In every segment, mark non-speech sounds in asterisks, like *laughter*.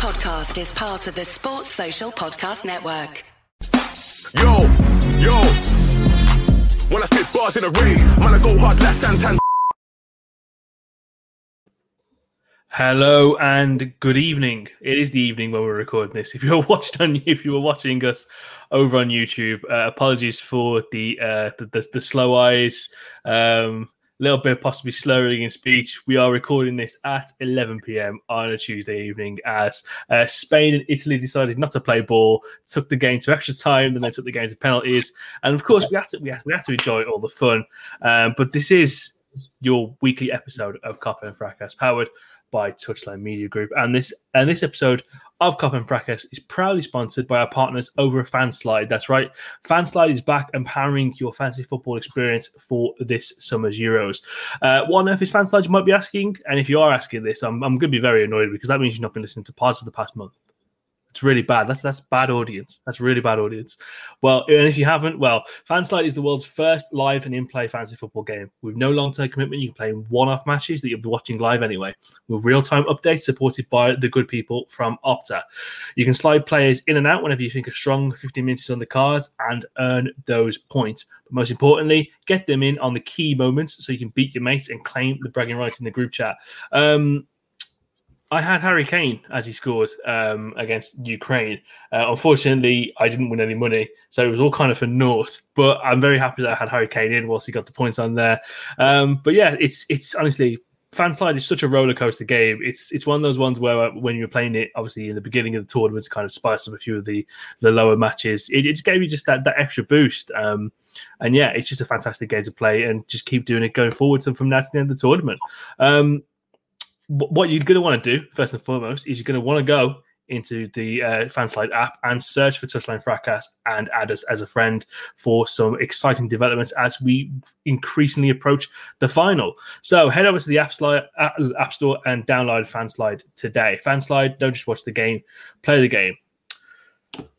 podcast is part of the Sports Social Podcast Network. Yo, yo. When I spit bars in a rain, man, I go hard like Santan. Hello and good evening. It is the evening when we're recording this. If you're *laughs* watched on, if you were watching us over on YouTube, uh, apologies for the, uh, the, the the slow eyes, um, a little bit possibly slurring in speech. We are recording this at 11 p.m. on a Tuesday evening as uh, Spain and Italy decided not to play ball, took the game to extra time, then they took the game to penalties, and of course we had to we had, we had to enjoy all the fun. Um, but this is your weekly episode of Copper and Fracas, powered by Touchline Media Group. And this and this episode of Cop and Fracas is proudly sponsored by our partners over Fanslide. That's right, Fanslide is back empowering your fantasy football experience for this summer's Euros. Uh, what on earth is Fanslide? You might be asking, and if you are asking this, I'm, I'm going to be very annoyed because that means you've not been listening to parts of the past month. It's really bad. That's that's bad audience. That's really bad audience. Well, and if you haven't, well, Fanslide is the world's first live and in-play fantasy football game with no long-term commitment. You can play one-off matches that you'll be watching live anyway, with real-time updates supported by the good people from Opta. You can slide players in and out whenever you think a strong 15 minutes is on the cards and earn those points. But most importantly, get them in on the key moments so you can beat your mates and claim the bragging rights in the group chat. Um, I had Harry Kane as he scores um, against Ukraine. Uh, unfortunately, I didn't win any money, so it was all kind of for naught. But I'm very happy that I had Harry Kane in whilst he got the points on there. Um, but yeah, it's it's honestly Fanslide is such a roller coaster game. It's it's one of those ones where uh, when you're playing it, obviously in the beginning of the tournament, to kind of spice up a few of the the lower matches, it, it just gave you just that that extra boost. Um, and yeah, it's just a fantastic game to play, and just keep doing it going forwards and from now to the end of the tournament. Um, what you're going to want to do first and foremost is you're going to want to go into the uh, Fanslide app and search for Touchline Fracas and add us as a friend for some exciting developments as we increasingly approach the final. So head over to the App, Slide, app Store and download Fanslide today. Fanslide, don't just watch the game, play the game.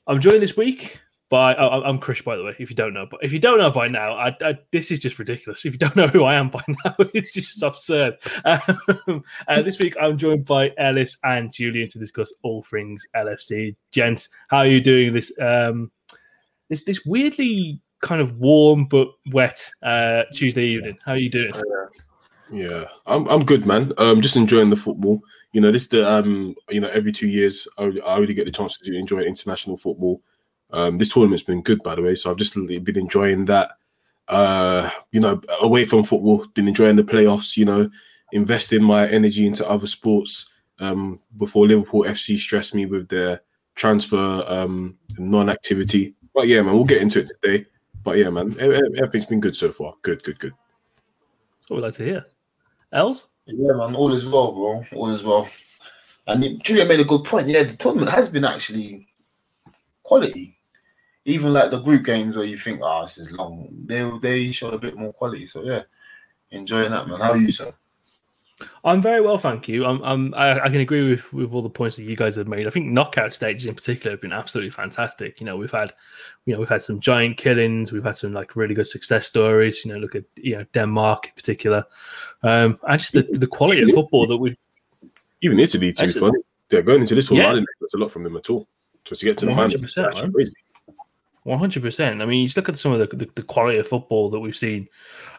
I'm joined this week by oh, I'm Chris, by the way. If you don't know, but if you don't know by now, I, I, this is just ridiculous. If you don't know who I am by *laughs* now, it's just absurd. Um, uh, this week, I'm joined by Ellis and Julian to discuss all things LFC. Gents, how are you doing this? Um, this this weirdly kind of warm but wet uh, Tuesday evening. How are you doing? Yeah, I'm I'm good, man. Um, just enjoying the football. You know, this the um, you know, every two years I, I really get the chance to enjoy international football. Um, this tournament's been good, by the way. So I've just been enjoying that. Uh, you know, away from football, been enjoying the playoffs. You know, investing my energy into other sports. Um, before Liverpool FC stressed me with their transfer um, non-activity. But yeah, man, we'll get into it today. But yeah, man, everything's been good so far. Good, good, good. What would like to hear. Els? Yeah, man, all is well, bro. All is well. And Julia made a good point. Yeah, the tournament has been actually quality even like the group games where you think, oh, this is long, they they showed a bit more quality. So yeah, enjoying that, man. How are you, sir? I'm very well, thank you. I'm, I'm I, I, can agree with, with all the points that you guys have made. I think knockout stages in particular have been absolutely fantastic. You know, we've had, you know, we've had some giant killings. We've had some like really good success stories. You know, look at you know Denmark in particular, um, and just the, the quality of football that we. Even Italy too fun. They're going into this one. Yeah. I didn't expect a lot from them at all. So to get to the final, crazy. One hundred percent. I mean, you just look at some of the, the, the quality of football that we've seen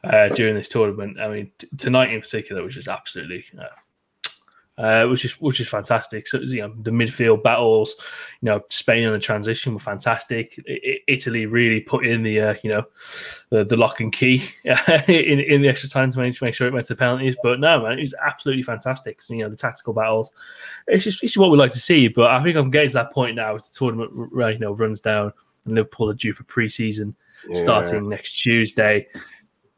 uh, during this tournament. I mean, t- tonight in particular, which is absolutely, uh, uh, which is which is fantastic. So you know, the midfield battles, you know, Spain on the transition were fantastic. I- Italy really put in the uh, you know the, the lock and key *laughs* in in the extra time to make, make sure it went to penalties. But no, man, it was absolutely fantastic. So, you know, the tactical battles. It's just, it's just what we like to see. But I think I'm getting to that point now as the tournament you know runs down and Liverpool are due for pre-season yeah. starting next Tuesday.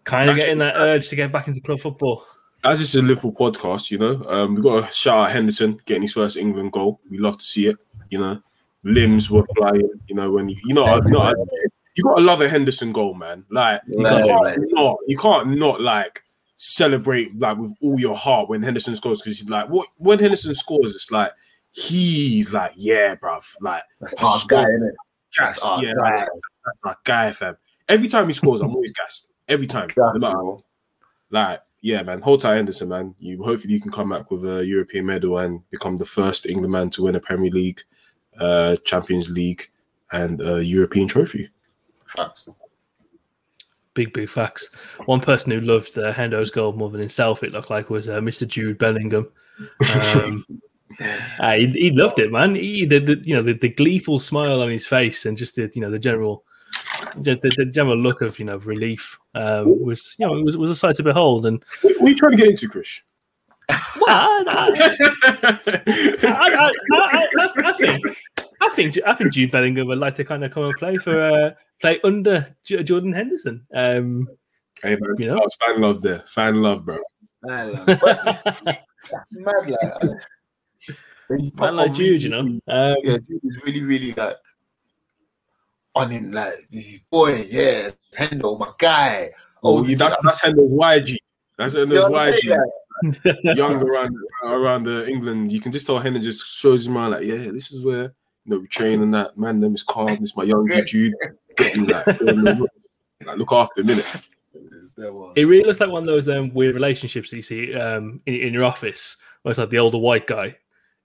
Kind of getting that urge to get back into club football. As it's a Liverpool podcast, you know, um, we've got to shout out Henderson getting his first England goal. We love to see it. You know, limbs were flying. You know, when you, you know, you, know, you got to love a Henderson goal, man. Like you can't not, you can't not like celebrate like with all your heart when Henderson scores because he's like, what when Henderson scores, it's like he's like, yeah, bruv, like that's our guy, isn't it? Gassed. That's yeah, like, that's our guy, fam. Every time he scores, I'm always gassed. Every time. No matter, like, yeah, man, hold tight, Henderson, man. You hopefully you can come back with a European medal and become the first England man to win a Premier League, uh, Champions League, and a European trophy. Facts. Big, big facts. One person who loved uh, Hendo's goal more than himself, it looked like, was uh, Mr. Jude Bellingham. *laughs* Um, uh, he, he loved it, man. He, the, the, you know, the, the gleeful smile on his face and just the, you know, the general, the, the, the general look of, you know, relief um, was, you know, it was, was a sight to behold. And What are you trying to get into, Chris? well, I, I, I, I, I, I think, I think, I think Jude Bellingham would like to kind of come and play for, uh, play under J- Jordan Henderson. Um, hey, man, You know? that was fan love there. Fan love, bro. Man, like, what? *laughs* mad like. They proper man like Jude, you know. really- Um, Yeah, Jude is really, really like on him. Like this boy, yeah, Hendo, my guy. Oh, Oh, you, that's that's Hendo's YG. That's Hendo's You know YG. mean? Like, Young around around the England, you can just tell Hendo just shows him around like, yeah, this is where you know we train and that. Man, them is calm. This is my young *laughs* Jude. Getting like, like, look after a minute. there It really looks like one of those um, weird relationships that you see um, in, in your office, where it's like the older white guy.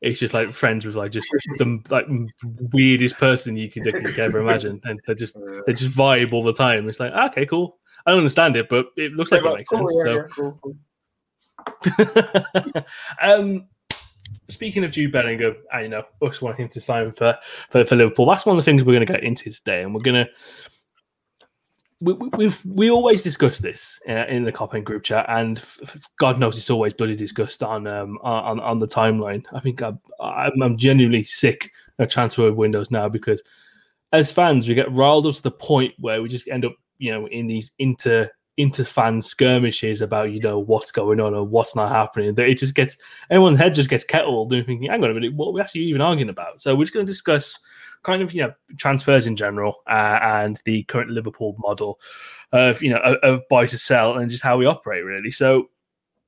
It's just like friends was like just the like weirdest person you could, you could ever *laughs* imagine, and they just they just vibe all the time. It's like okay, cool. I don't understand it, but it looks like Yeah, it makes cool, sense. yeah, so. cool, cool. *laughs* um, speaking of Jude Bellingham, I know us want him to sign for, for for Liverpool. That's one of the things we're going to get into today, and we're going to. We, we, we've we always discuss this uh, in the Copend group chat, and f- God knows it's always bloody discussed on um on on the timeline. I think I'm I'm, I'm genuinely sick of transfer windows now because as fans we get riled up to the point where we just end up you know in these inter inter fan skirmishes about you know what's going on or what's not happening. That it just gets everyone's head just gets kettled and thinking, hang on a minute, what are we actually even arguing about? So we're just going to discuss kind of you know transfers in general uh, and the current Liverpool model of you know of, of buy to sell and just how we operate really. So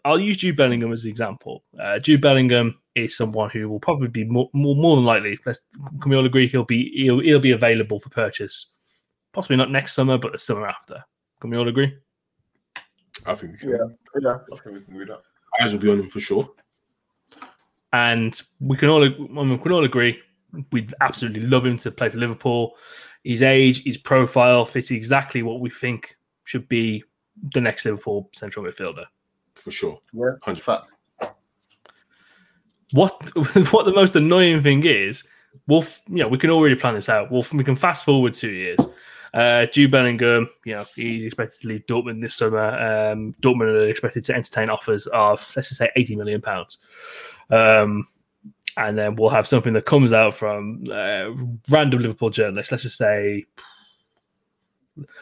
I'll use Jude Bellingham as an example. Uh, Jude Bellingham is someone who will probably be more more, more than likely. Let's, can we all agree he'll be he'll, he'll be available for purchase, possibly not next summer, but the summer after. Can we all agree? I think we can. Yeah, yeah, I think we can do that. Eyes will be on him for sure. and we can all I mean, we can all agree we'd absolutely love him to play for Liverpool. His age, his profile fits exactly what we think should be the next Liverpool central midfielder. For sure. Yeah, 100%. What *laughs* what the most annoying thing is, we'll you know we can already plan this out. We'll we can fast forward two years. Uh, Jude Bellingham, you know, he's expected to leave Dortmund this summer. Um, Dortmund are expected to entertain offers of let's just say eighty million pounds. Um, and then we'll have something that comes out from uh, random Liverpool journalists. Let's just say,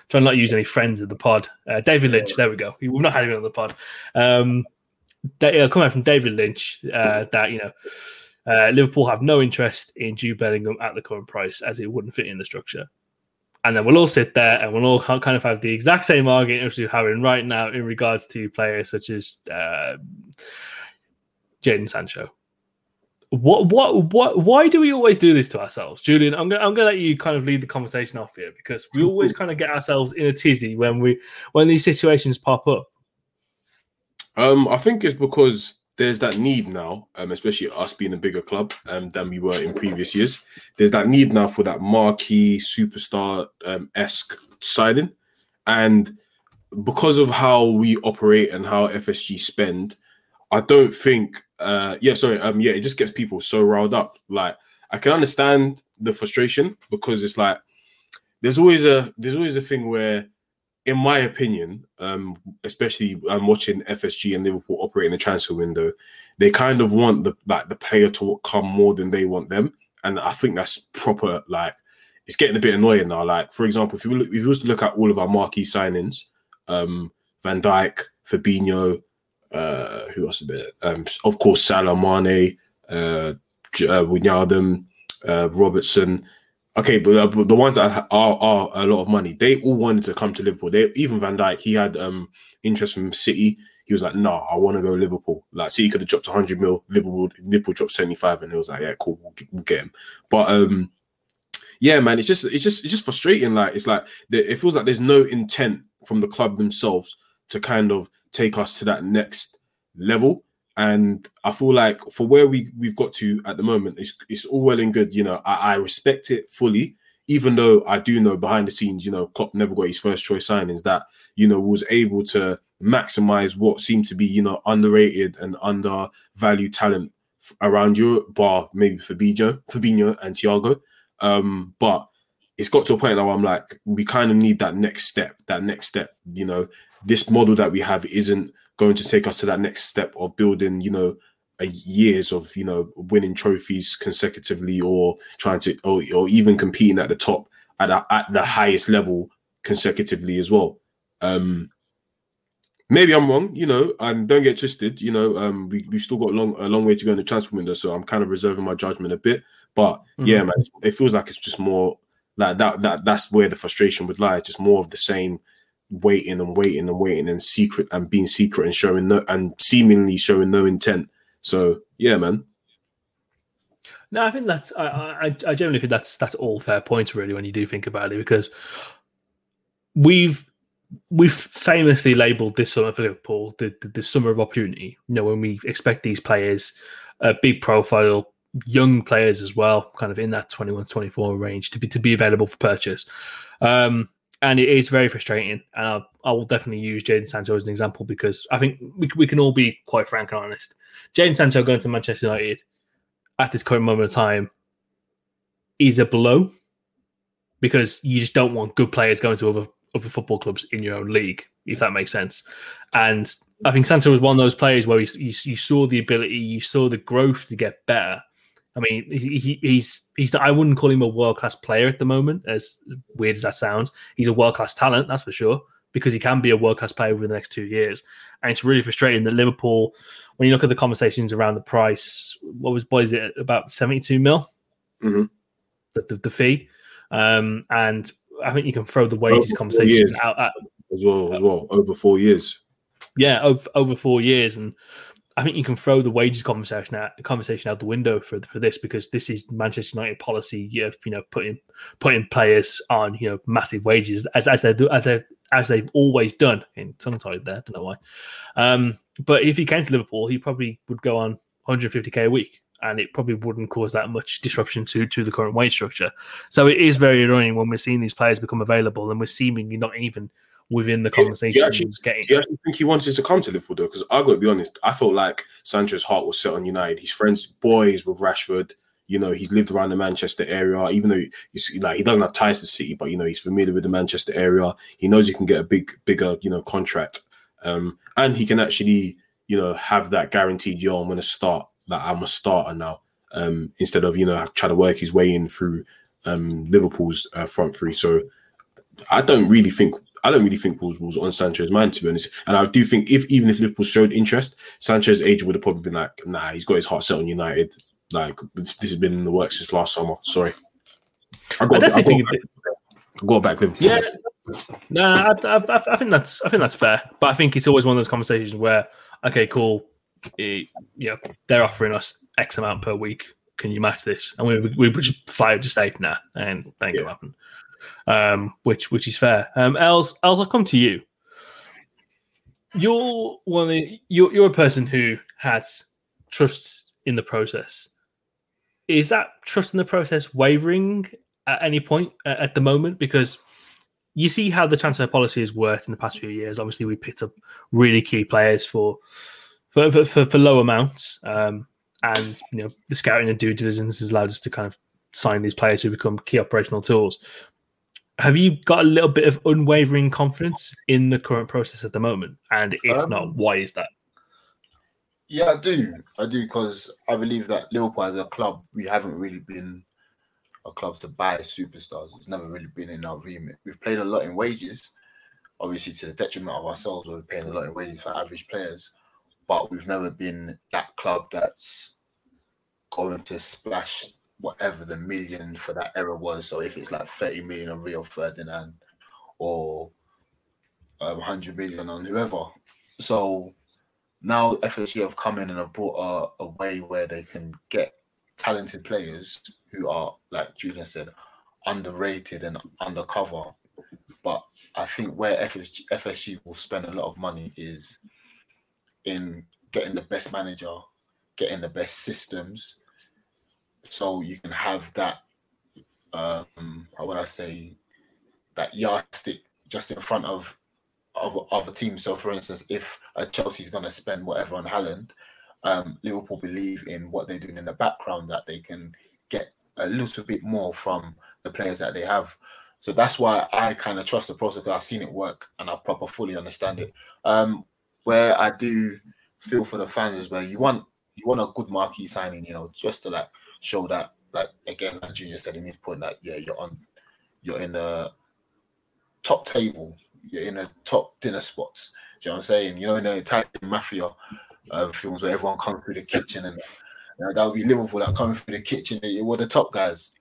try not to use any friends of the pod. Uh, David Lynch. There we go. We've not had him on the pod. Um, it'll come out from David Lynch uh, that you know uh, Liverpool have no interest in Jude Bellingham at the current price as it wouldn't fit in the structure. And then we'll all sit there and we'll all kind of have the exact same argument as we're having right now in regards to players such as uh, Jadon Sancho. What, what, what, why do we always do this to ourselves? Julian, I'm to I'm gonna let you kind of lead the conversation off here because we always *laughs* kind of get ourselves in a tizzy when we when these situations pop up. Um, I think it's because there's that need now, um, especially us being a bigger club um, than we were in previous years. There's that need now for that marquee superstar um, esque signing, and because of how we operate and how FSG spend, I don't think. Uh, yeah, sorry. Um, yeah, it just gets people so riled up. Like I can understand the frustration because it's like there's always a there's always a thing where in my opinion, um, especially I'm watching FSG and Liverpool operate in the transfer window, they kind of want the like the player to come more than they want them, and I think that's proper. Like, it's getting a bit annoying now. Like, for example, if you look, if you was to look at all of our marquee signings, um, Van Dijk, Fabinho, uh, who else is there? Um, of course, Salah, Mane, uh, uh, Wijnaldum, uh, Robertson. Okay, but, uh, but the ones that are, are a lot of money, they all wanted to come to Liverpool. They even Van Dijk, he had um interest from City. He was like, "No, nah, I want to go Liverpool." Like, City could have dropped 100 mil, Liverpool Liverpool dropped 75, and he was like, "Yeah, cool, we'll get, we'll get him." But um, yeah, man, it's just it's just it's just frustrating. Like, it's like it feels like there's no intent from the club themselves to kind of take us to that next level. And I feel like for where we we've got to at the moment, it's it's all well and good. You know, I, I respect it fully, even though I do know behind the scenes, you know, Klopp never got his first choice signings. That you know was able to maximize what seemed to be you know underrated and undervalued talent around Europe, bar maybe Fabinho, Fabinho and Thiago. Um, but it's got to a point now where I'm like, we kind of need that next step. That next step, you know, this model that we have isn't going to take us to that next step of building, you know, a years of you know winning trophies consecutively or trying to or, or even competing at the top at a, at the highest level consecutively as well. Um, maybe I'm wrong, you know, and don't get twisted. You know, um, we we still got a long a long way to go in the transfer window, so I'm kind of reserving my judgment a bit. But mm-hmm. yeah, man, it feels like it's just more like that. That that's where the frustration would lie. Just more of the same waiting and waiting and waiting and secret and being secret and showing no and seemingly showing no intent. So yeah, man. No, I think that's I, I I generally think that's that's all fair points really when you do think about it because we've we've famously labelled this summer for Liverpool the, the, the, summer of opportunity. You know, when we expect these players, uh, big profile, young players as well, kind of in that 21 24 range to be to be available for purchase. Um, and it is very frustrating. And I'll, I will definitely use Jadon Sancho as an example because I think we, we can all be quite frank and honest. Jadon Sancho going to Manchester United at this current moment of time is a blow because you just don't want good players going to other other football clubs in your own league, if that makes sense. And I think Sancho was one of those players where you, you, you saw the ability, you saw the growth to get better, I mean, he, he's he's. I wouldn't call him a world class player at the moment, as weird as that sounds. He's a world class talent, that's for sure, because he can be a world class player over the next two years. And it's really frustrating that Liverpool, when you look at the conversations around the price, what was what is it about seventy two mil, mm-hmm. the, the, the fee, um, and I think you can throw the wages conversation out at, as well as well over four years. Yeah, over, over four years, and I think you can throw the wages conversation out conversation out the window for for this because this is Manchester United policy of you know putting putting players on you know massive wages as as they do as they as they've always done. In tongue tied there I don't know why. Um, but if he came to Liverpool he probably would go on 150k a week and it probably wouldn't cause that much disruption to to the current wage structure. So it is very annoying when we're seeing these players become available and we're seemingly not even within the conversation. Do you, actually, getting... do you actually think he wanted to come to Liverpool though? Because I got to be honest, I felt like Sancho's heart was set on United. His friends, boys with Rashford. You know, he's lived around the Manchester area, even though he's like he doesn't have ties to City, but you know he's familiar with the Manchester area. He knows he can get a big, bigger, you know, contract, um, and he can actually, you know, have that guaranteed. Yo, I'm going to start. That I'm a starter now, um, instead of you know trying to work his way in through um, Liverpool's uh, front three. So I don't really think I don't really think was was on Sancho's mind to be honest. And I do think if even if Liverpool showed interest, Sancho's agent would have probably been like, "Nah, he's got his heart set on United. Like this, this has been in the works since last summer. Sorry." I, got, I definitely I think back, go back with yeah. No, I, I, I, think that's I think that's fair, but I think it's always one of those conversations where okay, cool, eh, you know, they're offering us X amount per week. Can you match this? And we we, we just fly just say nah, and thank you happen um, which which is fair. Um, Els, Els, I'll come to you. You're one of you're you're a person who has trust in the process. Is that trust in the process wavering at any point at the moment? Because you see how the transfer policy has worked in the past few years. Obviously, we picked up really key players for for for, for, for low amounts, um, and you know the scouting and due diligence has allowed us to kind of sign these players who become key operational tools have you got a little bit of unwavering confidence in the current process at the moment? And if um, not, why is that? Yeah, I do. I do because I believe that Liverpool as a club, we haven't really been a club to buy superstars. It's never really been in our remit. We've played a lot in wages, obviously to the detriment of ourselves. We're paying a lot in wages for average players, but we've never been that club that's going to splash whatever the million for that era was. So if it's like 30 million on Rio Ferdinand or um, 100 million on whoever. So now FSG have come in and have brought a, a way where they can get talented players who are, like Julian said, underrated and undercover. But I think where FSG, FSG will spend a lot of money is in getting the best manager, getting the best systems, so you can have that. Um, how would I say that yardstick just in front of of other teams. So, for instance, if a Chelsea's going to spend whatever on Haaland, um, Liverpool believe in what they're doing in the background that they can get a little bit more from the players that they have. So that's why I kind of trust the process. Because I've seen it work and I proper fully understand it. Um, where I do feel for the fans is where you want you want a good marquee signing, you know, just to like show that, like again, like Junior said in his point that yeah, you're on, you're in the top table, you're in the top dinner spots. Do you know what I'm saying? You know, in the Italian mafia uh, films where everyone comes through the kitchen and you know, that would be Liverpool that coming through the kitchen. They were the top guys.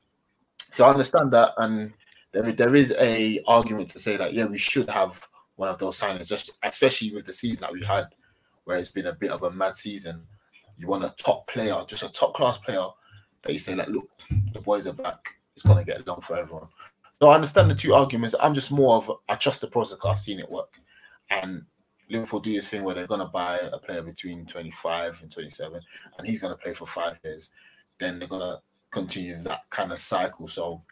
So I understand that, and there there is a argument to say that yeah, we should have one of those signings, just especially with the season that we had, where it's been a bit of a mad season. You want a top player, just a top class player that you say like, look, the boys are back. It's gonna get along for everyone. So I understand the two arguments. I'm just more of I trust the process. I've seen it work, and Liverpool do this thing where they're to buy a player between 25 and 27, and he's to play for five years. Then they're to continue that kind of cycle. So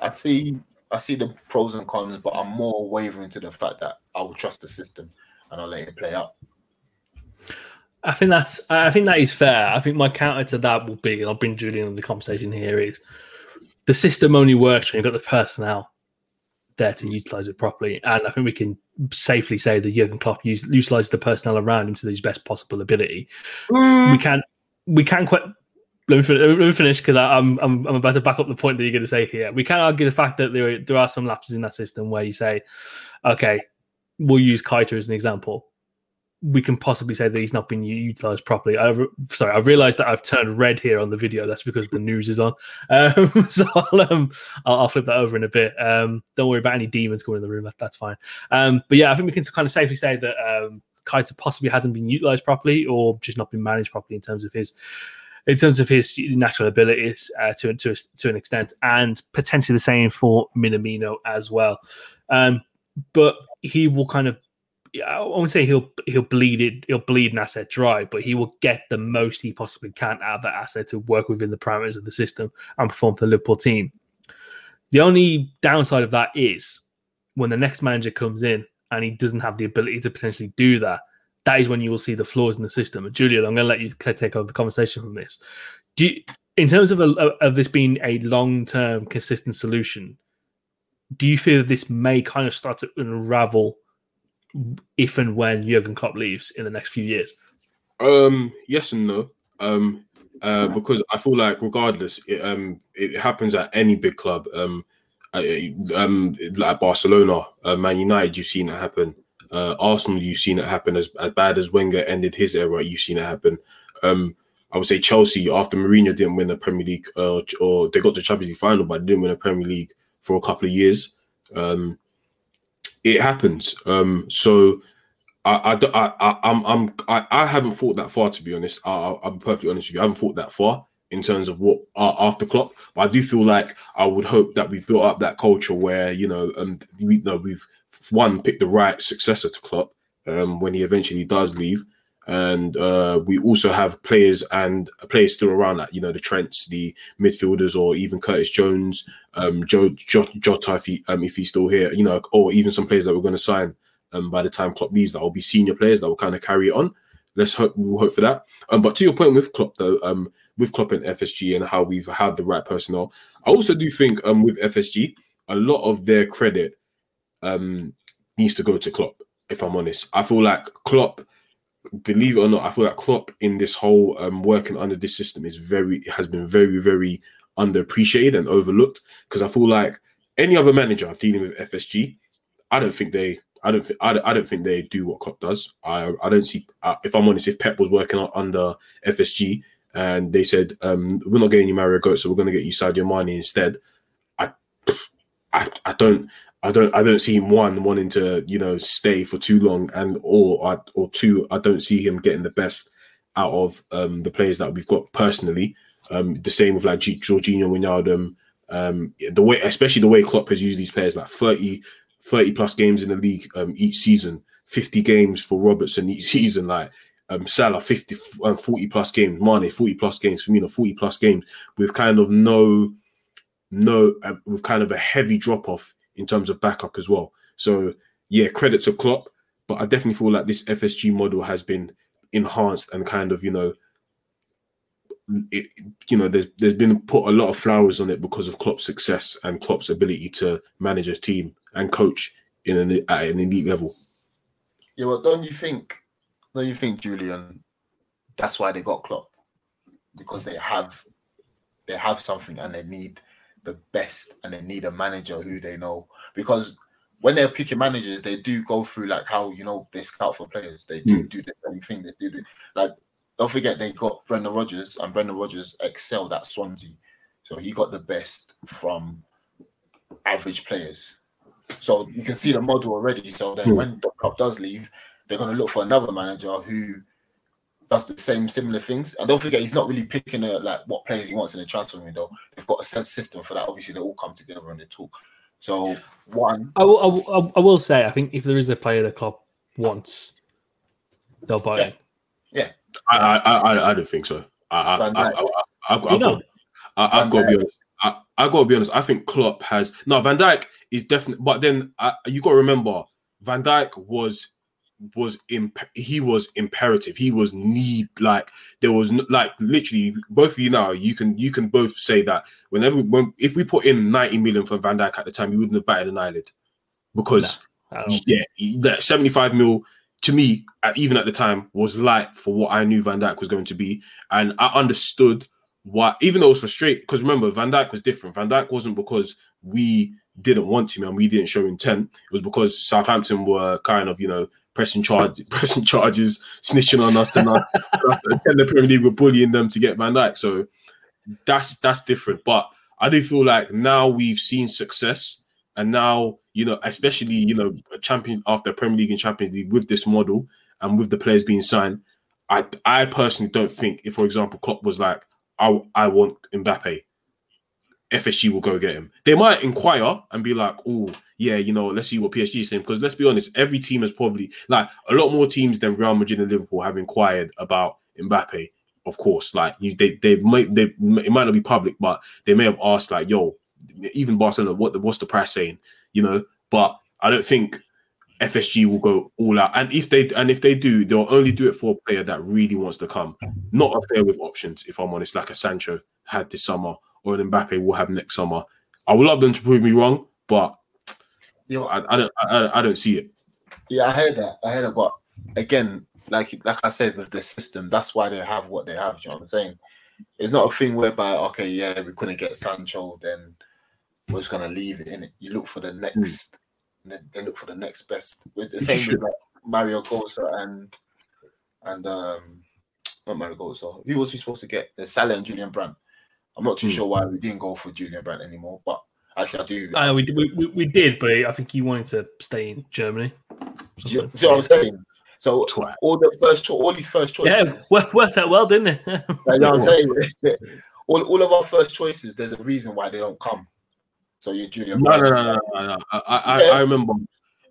I see, I see the pros and cons, but I'm more wavering to the fact that I will trust the system and I'll let it play out. I think that's, I think that is fair. I think my counter to that will be, and I'll bring Julian in the conversation here, is the system only works when you've got the personnel there to utilize it properly. And I think we can safely say that Jurgen Klopp use, utilizes the personnel around him to his best possible ability. Mm. We can't we can't quite. Let me, finish, let me finish because I'm, I'm I'm about to back up the point that you're going to say here. We can't argue the fact that there are, there are some lapses in that system where you say, okay, we'll use Keita as an example we can possibly say that he's not been utilized properly. I sorry, I've realized that I've turned red here on the video. That's because the news is on. *laughs* Um, so I'll, um, I'll, I'll, flip that over in a bit. Um, don't worry about any demons coming in the room. That, that's fine. Um, but yeah, I think we can kind of safely say that um, Keita possibly hasn't been utilized properly or just not been managed properly in terms of his in terms of his natural abilities uh, to to to an extent, and potentially the same for Minamino as well. Um, but he will kind of I won't say he'll he'll bleed it he'll bleed an asset dry, but he will get the most he possibly can out of that asset to work within the parameters of the system and perform for the Liverpool team. The only downside of that is when the next manager comes in and he doesn't have the ability to potentially do that. That is when you will see the flaws in the system. And Julian, I'm going to let you take over the conversation from this. Do you, in terms of a, of this being a long term consistent solution, do you feel that this may kind of start to unravel? If and when Jurgen Klopp leaves in the next few years? Um, yes and no. Um, uh, because I feel like regardless, it, um, it happens at any big club. Um, uh, um, like Barcelona, uh, Man United, you've seen it happen. Uh, Arsenal, you've seen it happen. As, as bad as Wenger ended his era, you've seen it happen. Um, I would say Chelsea after Mourinho didn't win the Premier League, uh, or they got to Champions League final, but didn't win a Premier League for a couple of years. Um, it happens. Um, so I, I, I, I'm, I'm, I, I haven't thought that far to be honest. I, I'm perfectly honest with you. I haven't thought that far in terms of what uh, after Klopp, but I do feel like I would hope that we've built up that culture where you know, um, we you know we've one picked the right successor to Klopp um, when he eventually does leave, and uh, we also have players and players still around that you know the Trents, the midfielders, or even Curtis Jones, um, Diogo Jota if, he, um, if he's still here, you know, or even some players that we're going to sign um, by the time Klopp leaves that will be senior players that will kind of carry it on. Let's hope we'll hope for that. Um, but to your point with Klopp though, um, with Klopp and FSG and how we've had the right personnel, I also do think um with FSG a lot of their credit um needs to go to Klopp. If I'm honest, I feel like Klopp believe it or not, I feel like Klopp in this whole um, working under this system is very has been very very underappreciated and overlooked because I feel like any other manager dealing with FSG, I don't think they. I don't think I don't, I don't think they do what Klopp does. I I don't see. Uh, if I'm honest, if Pep was working under FSG and they said um, we're not getting you Mario Götze, so we're going to get you Sadio Mane instead, I I, I don't I don't I don't see him one wanting to you know stay for too long and or or two I don't see him getting the best out of um, the players that we've got personally. Um, the same with like Georginio Wijnaldum. Um, the way especially the way Klopp has used these players like 30, 30 plus games in the league um, each season, 50 games for Robertson each season. Like um, Salah 50, um, 40 plus games, Mane 40 plus games, Firmino 40 plus games, with kind of no, no, uh, with kind of a heavy drop off in terms of backup as well. So yeah, credit to Klopp, but I definitely feel like this FSG model has been enhanced and kind of you know, it, you know, there's there's been put a lot of flowers on it because of Klopp's success and Klopp's ability to manage a team and coach in an at an elite level. Yeah, well, don't you think? Don't you think, Julian? That's why they got Klopp because they have they have something and they need the best and they need a manager who they know because when they're picking managers, they do go through like how you know they scout for players. They do Mm. do the same thing. They do like don't forget they got Brendan Rodgers and Brendan Rodgers excelled at Swansea, so he got the best from average players. So you can see the model already. So then Mm. when the Klopp does leave, they're going to look for another manager who does the same similar things. And don't forget, he's not really picking a, like what players he wants in the transfer window. They've got a set system for that. Obviously, they all come together and they talk. So one, I will, I, will, I will say, I think if there is a player the club wants, they'll buy Yeah. him. I I I, I don't think so. I, I, I, I, I've, You I've got I, Van I've got to be honest. I, I've got to be honest. I think Klopp has no Van Dijk is definitely, but then uh, you got to remember Van Dijk was was imp- he was imperative. He was need like there was no, like literally both of you now. You can you can both say that whenever when if we put in ninety million for Van Dijk at the time, you wouldn't have batted an eyelid because I yeah, that 75 mil to me, at, even at the time, was light for what I knew Van Dijk was going to be. And I understood why, even though it was frustrating, because remember, Van Dijk was different. Van Dijk wasn't because we didn't want him and we didn't show intent. It was because Southampton were kind of, you know, pressing charge, *laughs* pressing charges, snitching on us to not attend the Premier League, were bullying them to get Van Dijk. So that's that's different. But I do feel like now we've seen success, and now you know, especially you know, champions after Premier League and Champions League with this model and with the players being signed, I I personally don't think if, for example, Klopp was like, I I want Mbappe, FSG will go get him. They might inquire and be like, oh yeah, you know, let's see what PSG is saying. Because let's be honest, every team has probably like a lot more teams than Real Madrid and Liverpool have inquired about Mbappe. Of course, like you, they they might they it might not be public, but they may have asked like, yo, even Barcelona, what the, what's the price saying? You know, but I don't think FSG will go all out. And if they and if they do, they'll only do it for a player that really wants to come, not a player with options. If I'm honest, like a Sancho had this summer or an Mbappe will have next summer. I would love them to prove me wrong, but you know, I, I don't I, I don't see it. Yeah, I heard that. I heard that. But again, like like I said, with the system, that's why they have what they have. Do you know what I'm saying? It's not a thing whereby okay, yeah, we couldn't get Sancho, then we're just gonna leave it in it. You look for the next. They, they look for the next best. It's the same with like Mario Götze and and um not Mario Götze. Who was he supposed to get? The Salah and Julian Brandt. I'm not too Hmm. sure why we didn't go for Julian Brandt anymore, but actually I do. Uh, we, we, we- we did, but I think he wanted to stay in Germany. Do you see what I'm saying? So Twat. all the first, cho- all these first choices. *laughs* Yeah, worked out well, didn't it? *laughs* Like, you know what I'm saying? *laughs* all, all of our first choices, there's a reason why they don't come. So you Julian. No, no, no, no, no, no. I, I, Yeah. I remember.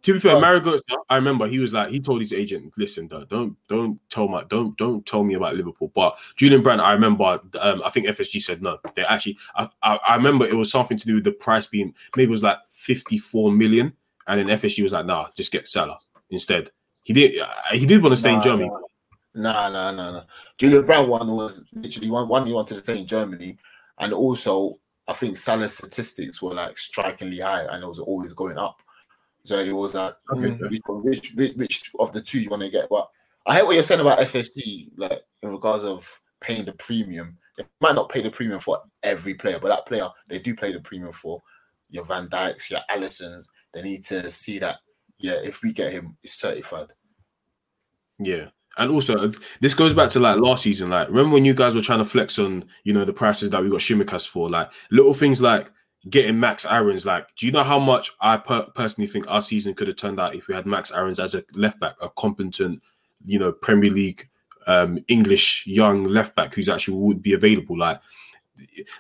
To be fair. Mario I remember he was like he told his agent, "Listen, don't don't don't tell my don't don't tell me about Liverpool." But Julian Brandt, I remember, um, I think FSG said no. They actually, I, I, I remember it was something to do with the price being maybe it was like fifty four million, and then FSG was like, "Nah, just get Salah instead." He did uh, he did want to stay in Germany. Nah, nah, nah, nah. Julian Brandt one was literally one, one he wanted to stay in Germany, and also I think Salah's statistics were like strikingly high, and it was always going up. So it was like, Okay, mm, which, which, which of the two you want to get? But I hear what you're saying about FSG, like in regards of paying the premium. They might not pay the premium for every player, but that player they do pay the premium for. Your Van Dijks, your Alissons, they need to see that. Yeah, if we get him, it's certified. Yeah. And also, this goes back to like last season. Like, remember when you guys were trying to flex on, you know, the prices that we got Tsimikas for? Like, little things like getting Max Aarons. Like, do you know how much I per- personally think our season could have turned out if we had Max Aarons as a left back, a competent, you know, Premier League um, English young left back who's actually would be available? Like,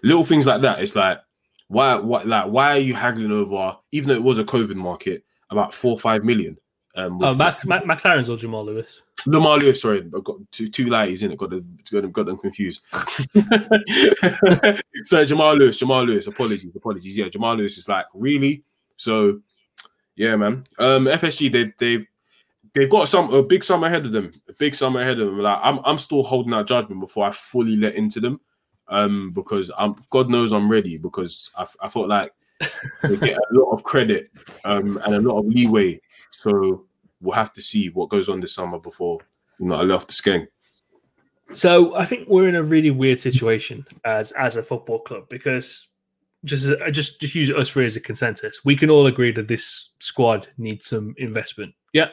little things like that. It's like, why, what, like, why are you haggling over, even though it was a COVID market, about four or five million? Um, oh, Max, Max, Max Aarons or Jamal Lewis? Lamar Lewis, sorry, I've got two two lighties in it. Got the got them got them confused. *laughs* so Jamal Lewis, Jamal Lewis, apologies, apologies. Yeah, Jamal Lewis is like really. So yeah, man. Um, FSG they they've they've got some a big summer ahead of them. A big summer ahead of them. Like I'm I'm still holding out judgment before I fully let into them. Um, because I'm God knows I'm ready because I, I felt like they get a lot of credit um and a lot of leeway. So we'll have to see what goes on this summer before you know I left the skin. So I think we're in a really weird situation as as a football club because just I just just use us three as a consensus. We can all agree that this squad needs some investment. Yeah,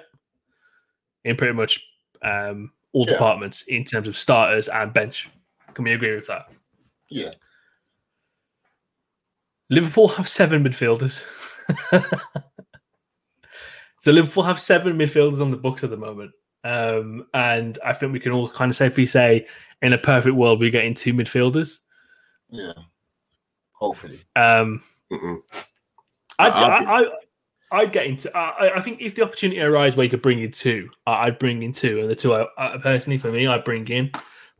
in pretty much um, all Yeah. departments in terms of starters and bench. Can we agree with that? Yeah. Liverpool have seven midfielders. *laughs* so Liverpool have seven midfielders on the books at the moment. Um, and I think we can all kind of safely say, in a perfect world, we're getting two midfielders. Yeah. Hopefully. Um, Mm-mm. I'd, I- I, I, I'd get into. I, I think if the opportunity arises where you could bring in two, I- I'd bring in two, and the two I, I personally for me, I'd bring in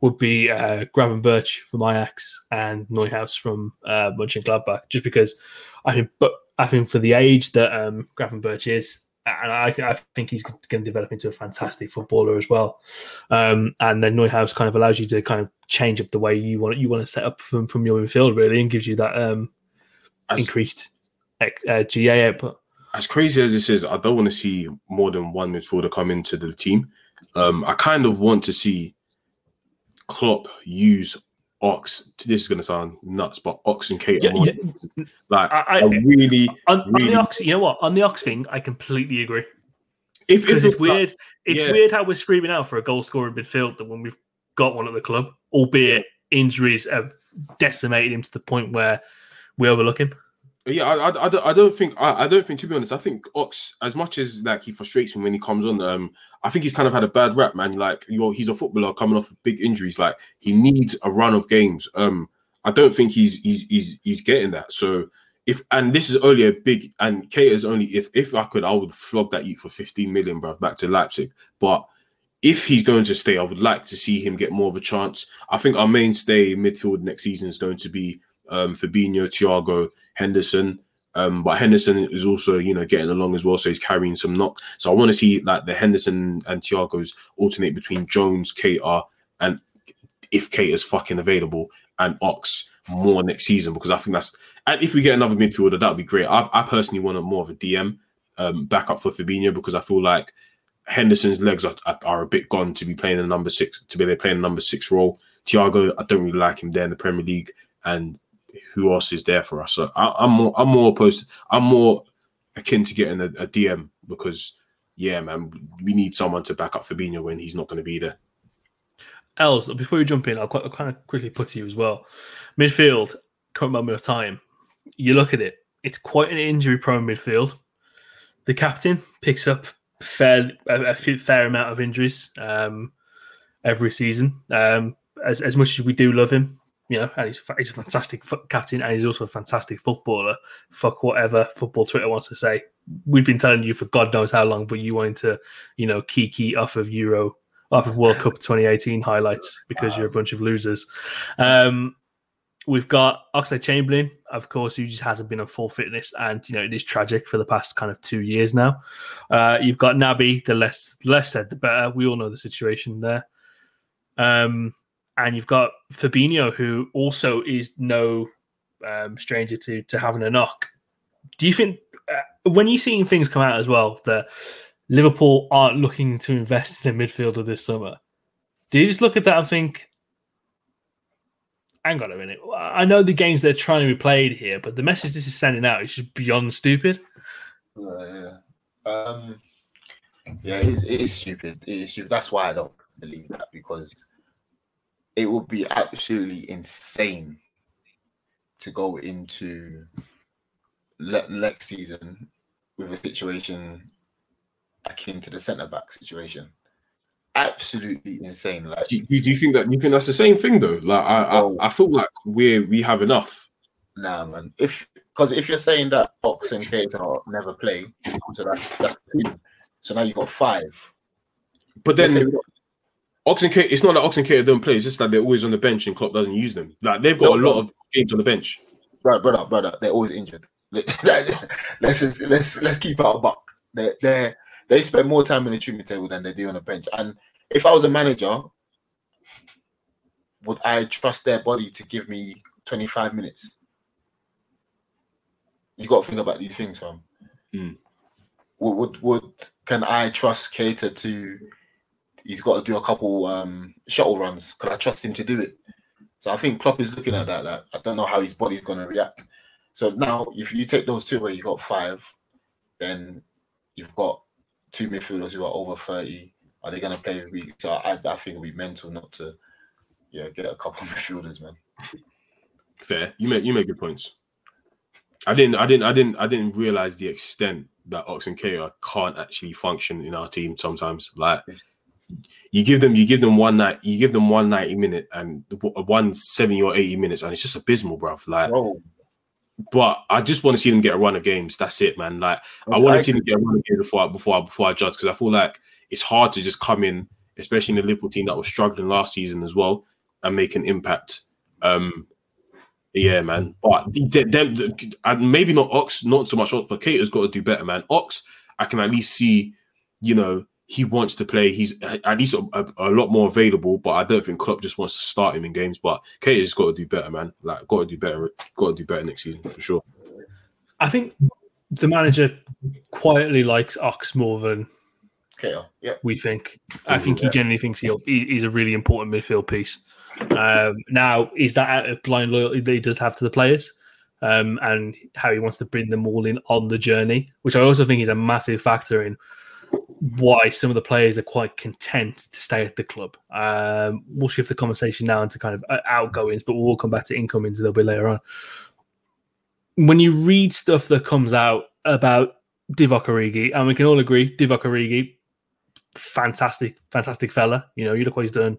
would be uh, Gravenberch from Ajax and Neuhaus from uh, Mönchengladbach, just because I think, but I think for the age that um, Gravenberch is, and I, I think he's going to develop into a fantastic footballer as well. Um, and then Neuhaus kind of allows you to kind of change up the way you want you want to set up from from your midfield really, and gives you that um, As, increased uh, GA output. as crazy as this is, I don't want to see more than one midfielder come into the team. Um, I kind of want to see Klopp use Ox. This is going to sound nuts, but Ox and Keita. Yeah, yeah. Like I, I, I, really, on, on really- the ox, you know what? On the ox thing, I completely agree if because if it's weird. It's yeah. weird how we're screaming out for a goal scorer in midfield that when we've got one at the club, albeit injuries have decimated him to the point where we overlook him. Yeah, I, I, I, don't, I don't think I, I don't think to be honest, I think Ox as much as like he frustrates me when he comes on, um, I think he's kind of had a bad rap, man. Like you're he's a footballer coming off big injuries, like he needs a run of games. Um, I don't think he's he's he's he's getting that. So if and this is only a big and Kate is only if if I could, I would flog that youth for 15 million, bruv, back to Leipzig. But if he's going to stay, I would like to see him get more of a chance. I think our mainstay midfield next season is going to be um, Fabinho, Thiago, Henderson. Um, but Henderson is also, you know, getting along as well, so he's carrying some knock. So I want to see like the Henderson and Thiago's alternate between Jones, Keita, and if Keita's fucking available, and Ox more next season because I think that's and if we get another midfielder, that'd be great. I, I personally want a more of a DM um, backup for Fabinho because I feel like Henderson's legs are, are, a bit gone to be playing a number six to be playing a number six role. Thiago, I don't really like him there in the Premier League, and who else is there for us? So I, I'm more, I'm more opposed. I'm more akin to getting a, a DM because, yeah, man, we need someone to back up Fabinho when he's not going to be there. Els, before you jump in, I'll, quite, I'll kind of quickly put to you as well. Midfield, current moment of time, you look at it, it's quite an injury prone midfield. The captain picks up fair, a fair amount of injuries um, every season. Um, as, as much as we do love him, you know, and he's, a he's a fantastic captain and he's also a fantastic footballer. Fuck whatever football Twitter wants to say. We've been telling you for God knows how long, but you wanted to, you know, kiki off of Euro off of World Cup 2018 highlights because you're a bunch of losers. Um, we've got Oxlade Chamberlain, of course, who just hasn't been on full fitness, and you know it is tragic for the past kind of two years now. Uh, you've got Naby, the less less said the better. We all know the situation there. Um, and you've got Fabinho, who also is no um, stranger to to having a knock. Do you think uh, when you're seeing things come out as well that Liverpool aren't looking to invest in a midfielder this summer? Do you just look at that and think, hang on a minute. I know the games they're trying to be played here, but the message this is sending out is just beyond stupid. Uh, yeah. Um, yeah, it is, it is stupid. It is stupid. That's why I don't believe that because it would be absolutely insane to go into le- next season with a situation akin to the centre back situation. Absolutely insane. Like, Do you, do you think that? Do you think that's the same thing though? Like I, Oh. I, I feel like we we have enough. nah, man. If because if you're saying that Ox and Keita never play, so that, that's two. So now you've got five. But then say we got- Ox and K, it's not that Ox and K don't play. It's just that they're always on the bench and Klopp doesn't use them. Like they've got No, a lot no. of games on the bench. Right, brother, brother, they're always injured. *laughs* let's just, let's let's keep our buck. They they they spend more time in the treatment table than they do on the bench. And if I was a manager, would I trust their body to give me 25 minutes? You got to think about these things, fam. Hmm. Would, would would can I trust Keita to? He's got to do a couple um shuttle runs. Can I trust him to do it? So I think Klopp is looking at that. Like I don't know how his body's going to react. So now, if you take those two where you got five, then you've got two midfielders who are over thirty. Are they going to play week? So I, I think it'd be mental not to, yeah, get a couple of midfielders, man. Fair. You make you make good points. I didn't I didn't I didn't I didn't realize the extent that Ox and K can't actually function in our team sometimes. Like you give them you give them one night you give them one 90 minute and one 70 or 80 minutes and it's just abysmal, bruv. Like Bro, but I just want to see them get a run of games. That's it, man. Like I I want to see them get a run of games before I, before I, before I judge because I feel like it's hard to just come in, especially in the Liverpool team that was struggling last season as well, and make an impact. Um, yeah, man. But the- the- them, and maybe not Ox, not so much Ox, but Keita has got to do better, man. Ox, I can at least see, you know, he wants to play. He's at least a, a, a lot more available, but I don't think Klopp just wants to start him in games. But Keita's just got to do better, man. Like, got to do better. Got to do better next season for sure. I think the manager quietly likes Ox more than Cater, yeah. we think. I think he genuinely thinks he'll, he, he's a really important midfield piece. Um, now, is that out of blind loyalty that he does have to the players? Um, and how he wants to bring them all in on the journey, which I also think is a massive factor in why some of the players are quite content to stay at the club. Um, we'll shift the conversation now into kind of uh, outgoings, but we'll come back to incomings a little bit later on. When you read stuff that comes out about Divock Origi, and we can all agree, Divock Origi, fantastic, fantastic fella. You know, you look what he's done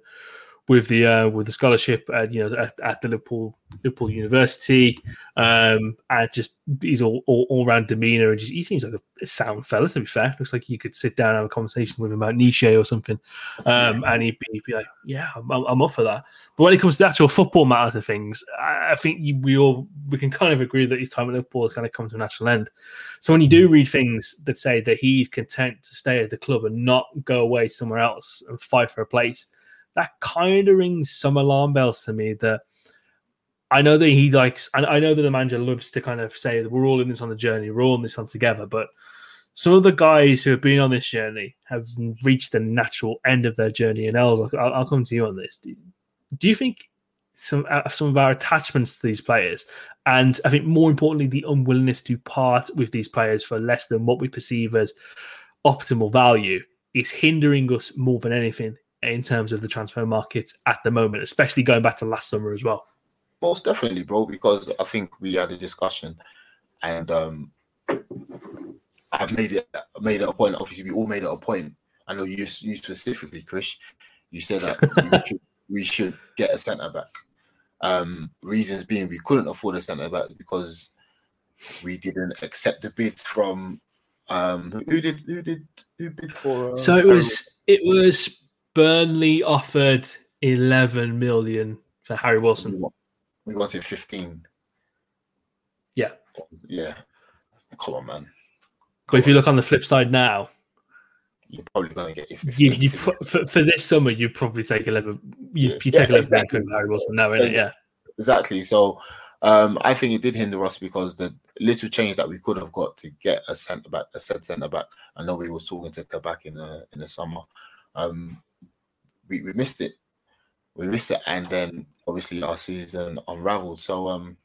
with the uh, with the scholarship at you know at, at the Liverpool Liverpool University, um, and just he's all all, all round demeanor. And just, he seems like a, sound fella. To be fair, looks like you could sit down and have a conversation with him about Nietzsche or something, um, and he'd be, he'd be like, "Yeah, I'm, I'm up for that." But when it comes to the actual football matters of things, I, I think you, we all we can kind of agree that his time at Liverpool has kind of come to a natural end. So when you do read things that say that he's content to stay at the club and not go away somewhere else and fight for a place, that kind of rings some alarm bells to me. That I know that he likes, and I know that the manager loves to kind of say that we're all in this on the journey, we're all in this on together. But some of the guys who have been on this journey have reached the natural end of their journey. And Els, I'll, I'll come to you on this. Do, do you think some uh, some of our attachments to these players, and I think more importantly, the unwillingness to part with these players for less than what we perceive as optimal value, is hindering us more than anything in terms of the transfer market at the moment, especially going back to last summer as well. Most definitely, bro, because I think we had a discussion and um I made it made it a point. Obviously, we all made it a point. I know you you specifically, Chris. You said that we, *laughs* should, we should get a centre back. Um, reasons being we couldn't afford a centre back because we didn't accept the bids from um who did who did who bid for uh, So it was it was Burnley offered eleven million for Harry Wilson. we wanted 15 Yeah. yeah come on man But if you look on the flip side now, you're probably gonna get your 15 you, you pro- for, for this summer you'd probably take eleven. You Yeah. you take Yeah, eleven million exactly. quid for Harry Wilson now, innit? Yeah. Exactly. So um, I think it did hinder us because the little change that we could have got to get a centre back, a said centre back. I know we was talking to Kabak in the in the summer. Um, we, we missed it. We missed it, and then obviously our season unravelled. So um,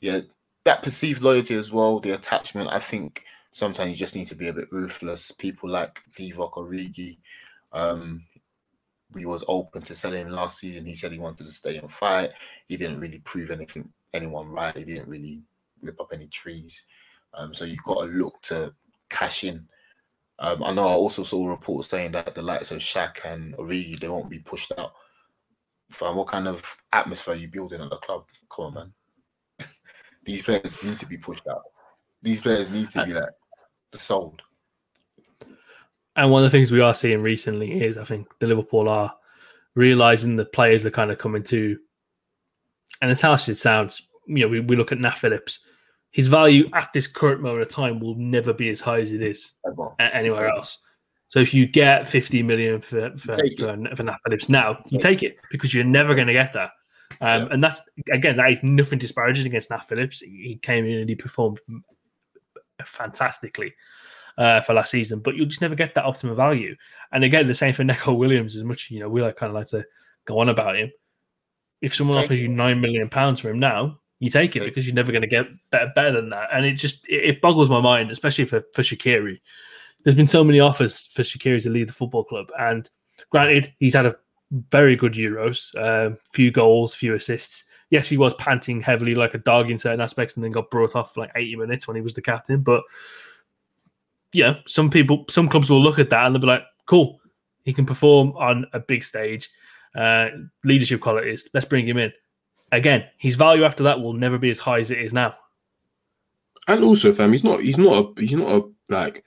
yeah, that perceived loyalty as well, the attachment. I think sometimes you just need to be a bit ruthless. People like Divock Origi, um, we was open to selling last season. He said he wanted to stay and fight. He didn't really prove anything anyone right. He didn't really rip up any trees. Um, so you've got to look to cash in. Um, I know I also saw reports saying that the likes of Shaq and Origi they won't be pushed out. Fam, what kind of atmosphere are you building at the club? Come on, man. *laughs* These players need to be pushed out. These players need to be like sold. And one of the things we are seeing recently is I think the Liverpool are realizing the players are kind of coming to, and harsh as it sounds, you know, we, we look at Nat Phillips. His value at this current moment of time will never be as high as it is anywhere else. So if you get 50 million for for, for, for Nat Phillips now, you take it because you're never going to get that. Um, Yeah. And that's again, that is nothing disparaging against Nat Phillips. He came in and he performed fantastically uh, for last season, but you'll just never get that optimum value. And again, the same for Neco Williams. As much you know, we like kind of like to go on about him. If someone Take offers you nine million pounds for him now, you take it because you're never going to get better, better than that. And it just it, it boggles my mind, especially for for Shaqiri. There's been so many offers for Shaqiri to leave the football club, and granted, he's had a very good Euros, uh, few goals, few assists. Yes, he was panting heavily like a dog in certain aspects, and then got brought off for like 80 minutes when he was the captain. But yeah, some people, some clubs will look at that and they'll be like, "Cool, he can perform on a big stage, uh, leadership qualities. Let's bring him in." Again, his value after that will never be as high as it is now. And also, fam, he's not he's not a he's not a like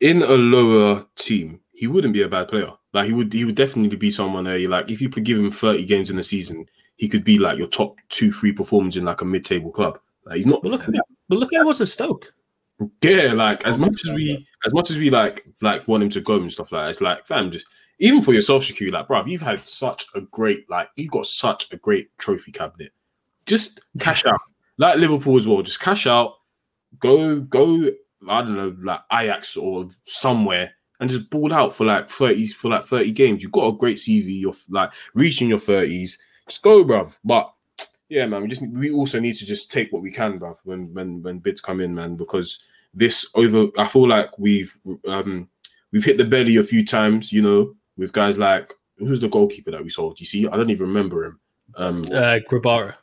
in a lower team, he wouldn't be a bad player. Like he would he would definitely be someone there. you Like if you could give him 30 games in a season, he could be like your top two, three performers in like a mid table club. Like he's not But look at but look at what's at Stoke. yeah, like as much as we as much as we like like want him to go and stuff like that, it's like fam, just even for yourself, Shaqiri, like bruv, you've had such a great like you've got such a great trophy cabinet. Just cash out. Like Liverpool as well, just cash out, go go, I don't know, like Ajax or somewhere and just ball out for like 30s for like 30 games. You've got a great CV, you're like reaching your 30s. Just go, bruv. But yeah, man, we just we also need to just take what we can, bruv, when when when bids come in, man, because this over I feel like we've um we've hit the belly a few times, you know, with guys like who's the goalkeeper that we sold? You see, I don't even remember him. Um Uh, Grabara.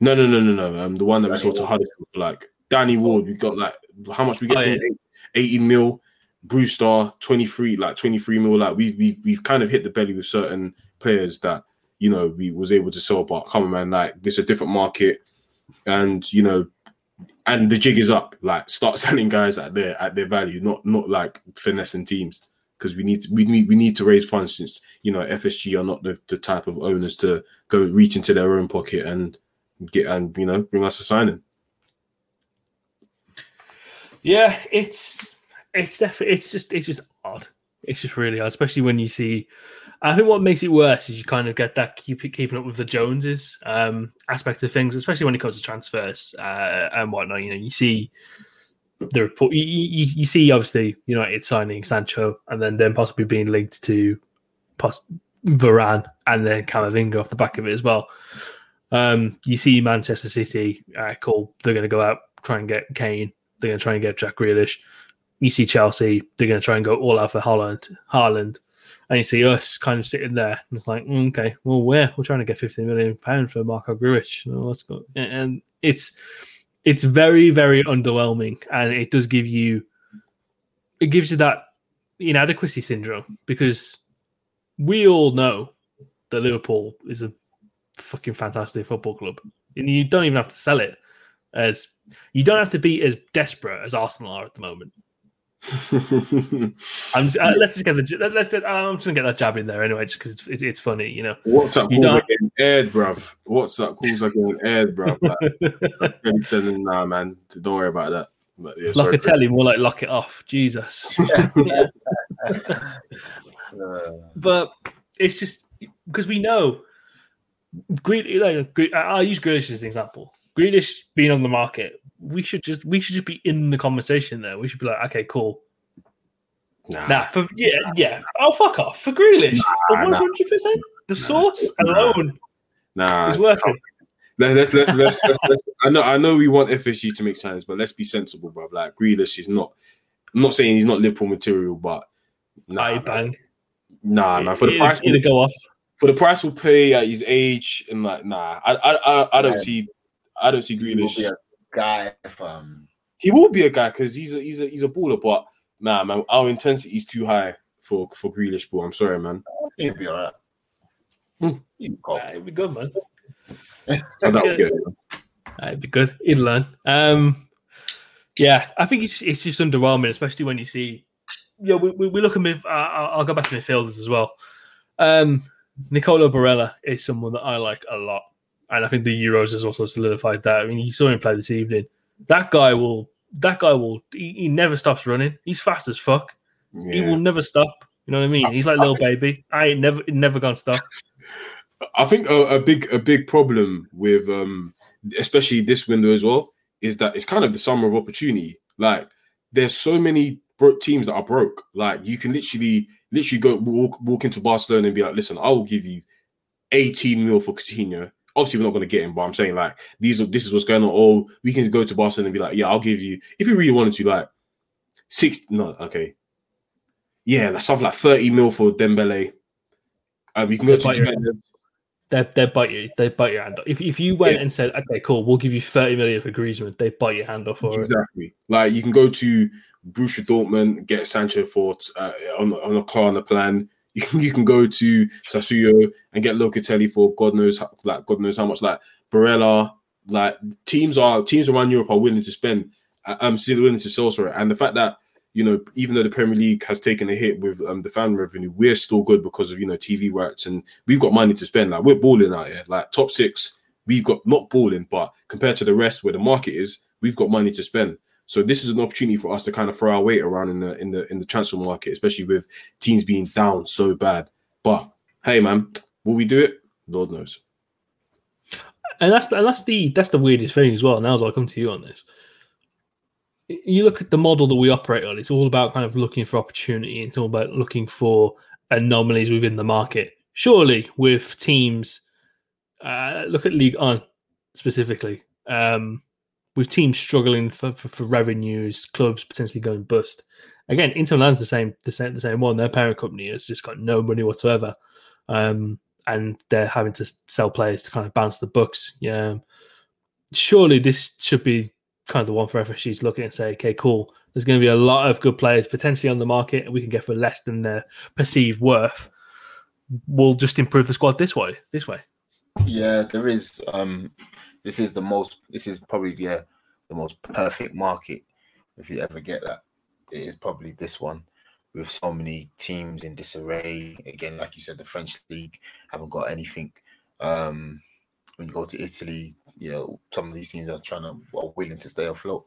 no no no no no um the one that we Danny sold to Huddersfield like Danny Ward, we got like how much we get Oh, from yeah. him? 80 mil, Brewster 23, like 23 mil. Like we've we've we've kind of hit the belly with certain players that you know we was able to sell, but come on, man, like this is a different market, and you know, and the jig is up. Like start *laughs* selling guys at their at their value, not not like finessing teams because we need to, we need we need to raise funds since you know FSG are not the, the type of owners to go reach into their own pocket and get and you know bring us a signing. Yeah, it's it's definitely it's just it's just odd. It's just really odd, especially when you see. I think what makes it worse is you kind of get that keep keeping up with the Joneses um, aspect of things, especially when it comes to transfers uh, and whatnot. You know, you see the report. You, you, you see obviously United signing Sancho and then then possibly being linked to pos- Varane and then Camavinga off the back of it as well. Um, you see Manchester City, all right, cool. They're going to go out try and get Kane. They're going to try and get Jack Grealish. You see Chelsea, they're going to try and go all out for Holland, Haaland. And you see us kind of sitting there. And it's like, mm, okay, well, we're, we're trying to get fifteen million pound for Marko Grujic. And it's, it's very, very underwhelming. And it does give you, it gives you that inadequacy syndrome because we all know that Liverpool is a fucking fantastic football club. And you don't even have to sell it as you don't have to be as desperate as Arsenal are at the moment. *laughs* I'm just, uh, let's just get the let- let's. I'm just gonna get that jab in there anyway, just because it's, it's it's funny, you know. What's up? You Calls are getting aired, bruv. What's up? Calls *laughs* are getting aired, bruv. Like, *laughs* really telling- nah, man. Don't worry about that. But yeah, sorry. Locatelli, more like lock it off. Jesus. But it's just because we know Grealish. Like, I'll use Grealish as an example. Grealish being on the market, we should just we should just be in the conversation there. We should be like, okay, cool. Nah. Nah, for yeah, yeah. Oh, fuck off for Grealish. One hundred percent. The source alone Nah. is worth it. Let- Let's, let's, let's, let's, let's, I know, I know we want FSG to make signs, but let's be sensible, bruv. Like Grealish is not. I'm not saying he's not Liverpool material, but nah, Aye, bang. nah, man. For the price, it'd go off. for the price we'll pay at his age, and like, nah, I, I, I, I don't Yeah. see, I don't see Grealish. he will be a guy from He will be a guy because he's a, he's a, he's a baller, but nah, man, our intensity is too high for for Grealish, bro. I'm sorry, man. he'll be alright. Hmm. He'll go. Nah, it'd be good, man. I doubt Yeah. it. Nah, It'd be good. He'd learn. Um, yeah, I think it's it's just underwhelming, especially when you see yeah, we, we, we look at mid. Uh, I'll I'll go back to midfielders as well. Um, Nicola Barella is someone that I like a lot, and I think the Euros has also solidified that. I mean, you saw him play this evening. That guy will. That guy will. He, he never stops running. He's fast as fuck. He will never stop. You know what I mean? He's like little baby. I ain't never never gonna stop. I think a, a big a big problem with um especially this window as well is that it's kind of the summer of opportunity. Like there's so many broke teams that are broke. Like you can literally literally go walk walk into Barcelona and be like, listen, I will give you 18 mil for Coutinho. Obviously, we're not going to get him, but I'm saying like these are this is what's going on. Oh, we can go to Barcelona and be like, yeah, I'll give you if you really wanted to, like six. No, okay, yeah, that's something like 30 mil for Dembele. Um, you can go to But. They they bite you. They bite your hand off. If if you went Yeah. and said, okay, cool, we'll give you thirty million for Griezmann, they bite your hand off for it. Exactly. Like you can go to Borussia Dortmund, get Sancho for uh, on on a Klarna plan. You can you can go to Sassuolo and get Locatelli for God knows how, like God knows how much. Like Barella, like teams are teams around Europe are willing to spend. uh, I'm still willing to sell sorry, and the fact that you know even though the Premier League has taken a hit with um, the fan revenue, we're still good because of you know TV rights and we've got money to spend. Like we're balling out here. Like top six, we've got not balling, but compared to the rest where the market is, we've got money to spend. So this is an opportunity for us to kind of throw our weight around in the in the in the transfer market, especially with teams being down so bad. But hey, man, will we do it? Lord knows. and that's and that's the that's the weirdest thing as well. Now, as I come to you on this, you look at the model that we operate on. It's all about kind of looking for opportunity. It's all about looking for anomalies within the market. Surely, with teams, uh, look at League On specifically. Um, with teams struggling for, for, for revenues, clubs potentially going bust. Again, Inter Milan's the same, the same, the same one. Their parent company has just got no money whatsoever. Um, and they're having to sell players to kind of balance the books. Yeah, surely this should be kind of the one for FSG to look at and say, okay, cool. There's going to be a lot of good players potentially on the market, and we can get for less than their perceived worth. We'll just improve the squad this way. This way. Yeah, there is. Um, this is the most. This is probably yeah the most perfect market if you ever get that. It is probably this one with so many teams in disarray. Again, like you said, the French league haven't got anything. Um, when you go to Italy, you know some of these teams are trying to are willing to stay afloat.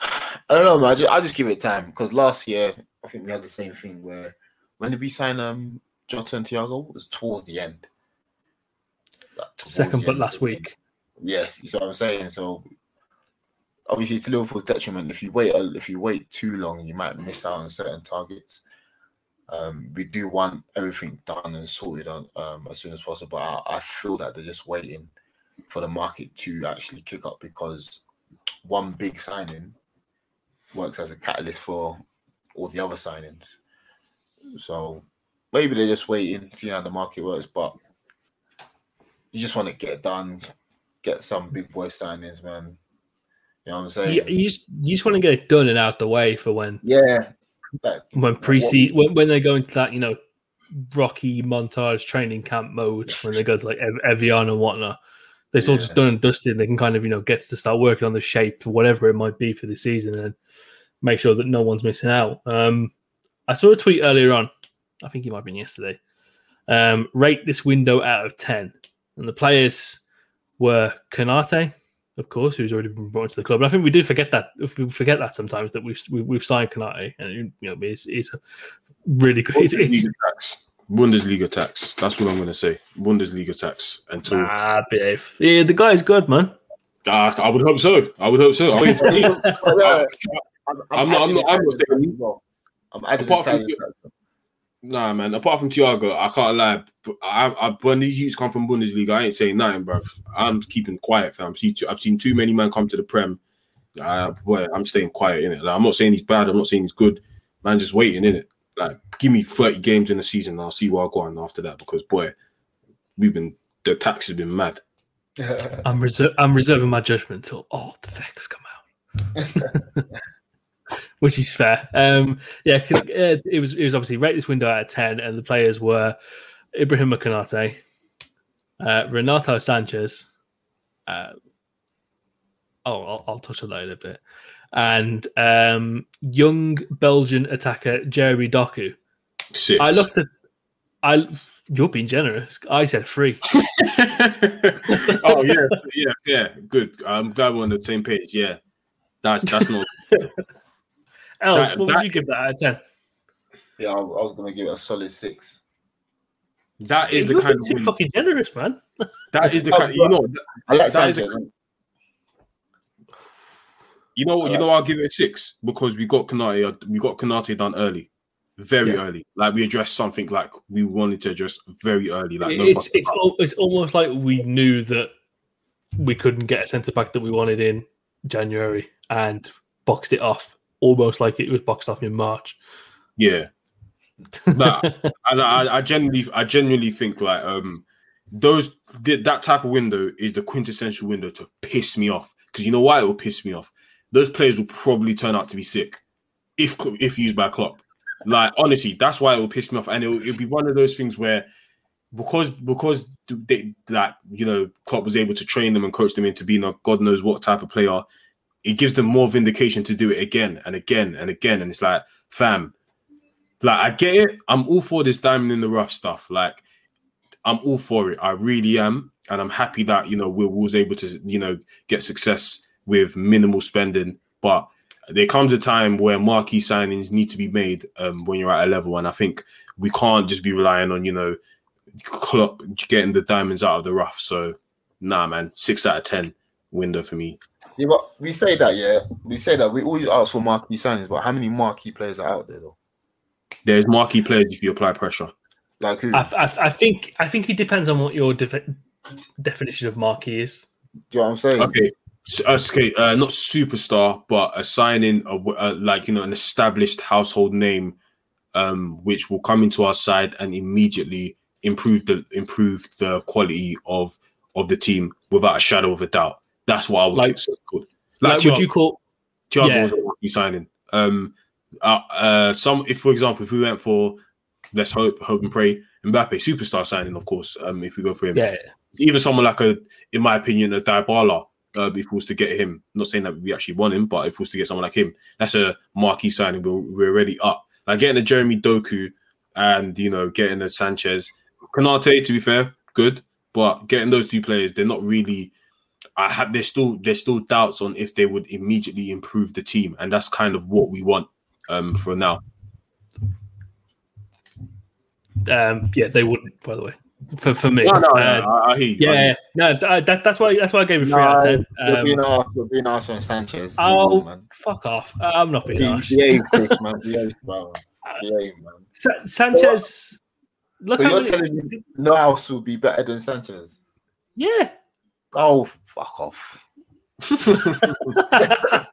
*sighs* I don't know, man. I just, I just give it time because last year I think we had the same thing where when did we sign um Jota and Thiago? It was towards the end. Second but last week. Yes, you see what I'm saying. So obviously, it's Liverpool's detriment. If you wait, if you wait too long, you might miss out on certain targets. Um, we do want everything done and sorted on um, as soon as possible. I, I feel that they're just waiting for the market to actually kick up because one big signing works as a catalyst for all the other signings. So maybe they're just waiting, seeing how the market works. But you just want to get done, get some big boy signings, man. You know what I'm saying? You, you just you just want to get it done and out the way for when yeah. Like, when pre when, when they go into that you know rocky montage training camp mode when they go to like Ev- Evian and whatnot. It's all just done and dusted. They can kind of you know get to start working on the shape for whatever it might be for the season and make sure that no one's missing out. Um, I saw a tweet earlier on. I think it might have been yesterday. Um, rate this window out of ten, and the players were Konate, of course, who's already been brought into the club. And I think we do forget that. We forget that sometimes that we've we, we've signed Konate, and you know, it's, it's a really good. It's, it's, Bundesliga tax. Bundesliga tax. That's what I'm going to say. Bundesliga tax. Until ah, behave. Yeah, the guy's good, man. Ah, I would hope so. I would hope so. I mean, *laughs* I'm, I'm not- I'm not- I'm not saying- I'm adding Apart from Italian you- factor. Nah, man. Apart from Thiago, I can't lie. But I, I, when these youths come from Bundesliga, I ain't saying nothing, bruv. I'm keeping quiet, fam. See, too, I've seen too many men come to the Prem. Uh, boy, I'm staying quiet in it. Like, I'm not saying he's bad. I'm not saying he's good. Man, just waiting in it. Like, give me 30 games in the season, and I'll see where I go on after that. Because boy, we've been the tax has been mad. I'm reser- I'm reserving my judgment until all the facts come out, *laughs* *laughs* which is fair. Um, yeah, uh, it was it was obviously rate this window out of ten, and the players were Ibrahim Konate, uh, Renato Sanches, uh, Oh, I'll, I'll touch on that in a bit. And um, young Belgian attacker Jeremy Doku. Six. I looked at. I you're being generous. I said three. *laughs* *laughs* oh yeah, yeah, yeah. Good. I'm glad we're on the same page. Yeah, that's that's not. *laughs* Els, That- what that- would you give that out of ten? Yeah, I, I was gonna give it a solid six. That is the You're kind being of too win. fucking generous, man. That is the *laughs* oh, kind. You know. I like That is a- You know. You uh, know. I'll give it a six because we got Konate. Uh, we got Konate done early, very Yeah. early. Like we addressed something like we wanted to address very early. Like no it's it's al- it's almost like we knew that we couldn't get a centre back that we wanted in January and boxed it off, almost like it was boxed off in March. yeah. Nah, I, I genuinely, I genuinely think like um those th- that type of window is the quintessential window to piss me off because you know why it will piss me off. Those players will probably turn out to be sick if if used by Klopp. Like honestly, that's why it will piss me off, and it'll, it'll be one of those things where because because they like you know Klopp was able to train them and coach them into being a god knows what type of player. It gives them more vindication to do it again and again and again, and it's like, fam, like I get it. I'm all for this diamond in the rough stuff. Like I'm all for it. I really am, and I'm happy that you know we was able to you know get success with minimal spending. But there comes a time where marquee signings need to be made um, when you're at a level, and I think we can't just be relying on you know Klopp getting the diamonds out of the rough. So nah, man, six out of ten window for me. Yeah, but we say that, yeah. We say that we always ask for marquee signings, but how many marquee players are out there though? There's marquee players if you apply pressure. Like who? I, I, I think I think it depends on what your defi- definition of marquee is. Do you know what I'm saying? Okay, s- uh, okay, uh, not superstar, but a signing, a, w- uh, like you know, an established household name, um, which will come into our side and immediately improve the improve the quality of of the team without a shadow of a doubt. That's what I would Like- good. Like, Like, would you call? Thiago yeah. was a marquee signing. Um, uh, uh, some if for example, if we went for let's hope, hope and pray, Mbappe superstar signing, of course. Um, if we go for him, Yeah, even someone like a, in my opinion, a Dybala, uh, if we was to get him, not saying that we actually want him, but if we was to get someone like him, that's a marquee signing. We're, we're already up. Like getting a Jeremy Doku and you know getting a Sanches, Konate. To be fair, good, but getting those two players, they're not really. I have there's still there's still doubts on if they would immediately improve the team, and that's kind of what we want um, for now. um, yeah, they wouldn't. By the way, for for me, No, no, no, Uh, I, I hear you. I hear yeah, no, th- that, that's why that's why I gave it three out of ten. you're Um, being asked, you're being asked on Sanches. oh, Leave man. fuck off! I'm not being Be- harsh. Behave, Chris, *laughs* man. Behave, bro. Behave, man. Sa- Sanches. Look So you're many- telling me no else will be better than Sanches? yeah. Oh, fuck off. *laughs*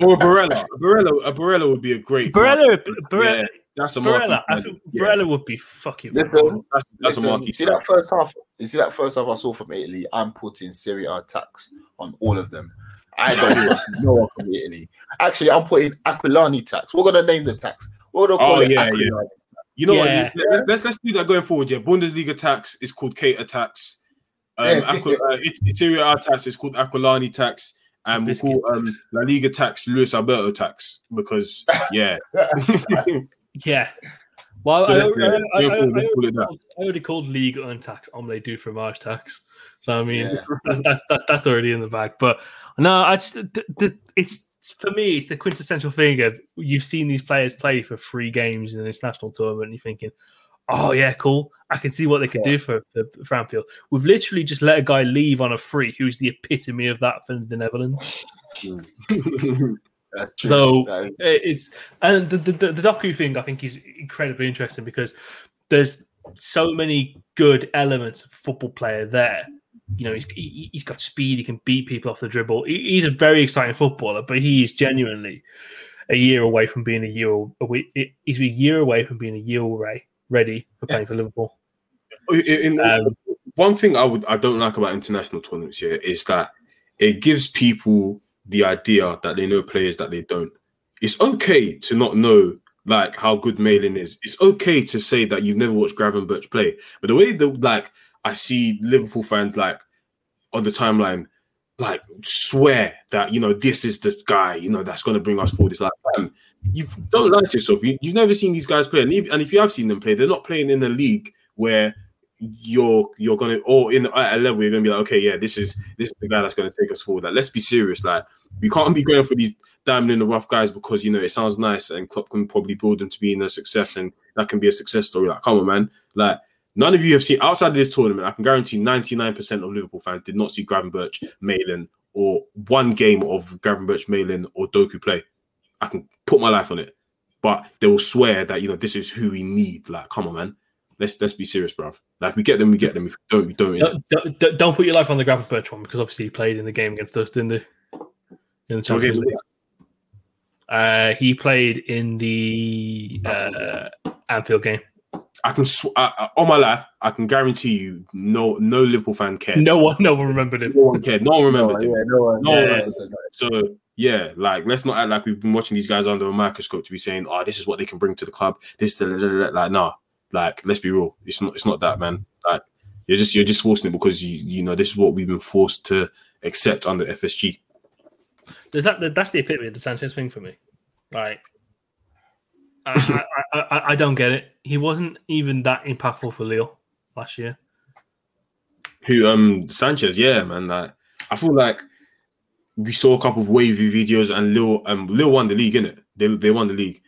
Or a Barella. A Barella, a Barella would be a great. Barella, Barella, Yeah, that's a marquee. Barella. I think Yeah, Barella would be fucking. Listen, that's, that's a listen, marquee. see that first half. You see that first half I saw from Italy. I'm putting Serie A tax on all of them. I don't *laughs* trust no one from Italy. Actually, I'm putting Aquilani tax. We're gonna name the tax. We're gonna call Oh, it yeah, Aquilani. yeah. You know Yeah. what? Let's, let's let's do that going forward. Yeah, Bundesliga tax is called Keita tax. Um, Yeah. Aqua, uh, it, Serie tax is called Aquilani tax, and we'll call um. La Liga tax Luis Alberto tax because yeah, *laughs* Yeah. Well, So I, let's I. I, I, I let's call it already called, I already called league and tax omelette du fromage tax. So I mean, Yeah. that's, that's that, that's already in the bag. But no, I just the, the, it's for me, it's the quintessential thing of you've seen these players play for three games in this national tournament, and you're thinking, oh yeah, cool. I can see what they could do for, for, Anfield. We've literally just let a guy leave on a free who's the epitome of that for the Netherlands. *laughs* That's true. So That is- eh, it's and the, the the Doku thing I think is incredibly interesting because there's so many good elements of football player there. You know, he's he, he's got speed. He can beat people off the dribble. He, he's a very exciting footballer, but he is genuinely a year away from being a year. away- He's a year away from being a year away ready for playing for Liverpool. In- Um, one thing I would I don't like about international tournaments here is that it gives people the idea that they know players that they don't. It's okay to not know like how good Malen is. It's okay to say that you've never watched Graven Gravenberch play. But the way that like I see Liverpool fans like on the timeline like swear that you know this is the guy you know that's going to bring us forward. It's like Um, fam, you don't lie to yourself. You, you've never seen these guys play, and if, and if you have seen them play, they're not playing in a league where you're you're gonna or in at a level you're gonna be like, okay, yeah, this is this is the guy that's gonna take us forward. Like, let's be serious. Like, we can't be going for these diamond in the rough guys because you know it sounds nice and Klopp can probably build them to be in a success and that can be a success story. Like, come on, man. Like, none of you have seen outside of this tournament. I can guarantee 99% of Liverpool fans did not see Gravenberch, Malen, or one game of Gravenberch, Malen, or Doku play. I can put my life on it. But they will swear that you know this is who we need. Like, come on, man. Let's let's be serious, bruv. Like we get them, we get them. If we don't, we don't. Don't, don't, don't put your life on the Gravenberch one because obviously he played in the game against us, didn't he? In the Champions League. Uh, he played in the uh, Anfield game. I can sw- I, I, on my life, I can guarantee you, no no Liverpool fan cared. No one, no one remembered him. No one cared. No one remembered him. yeah, no one, No no one- one said. So yeah, like let's not act like we've been watching these guys under a microscope to be saying, "Oh, this is what they can bring to the club." This, da, da, da, da. like, nah. Like, let's be real. It's not. It's not that, man. Like, you're just you're just forcing it because you you know this is what we've been forced to accept under FSG. There's that. That's the epitome of the Sanches thing for me. Like, I, I, I, I don't get it. He wasn't even that impactful for Lille last year. Who um Sanches? Yeah, man. Like, I feel like we saw a couple of wavy videos and Lille um Lille won the league, innit? They they won the league.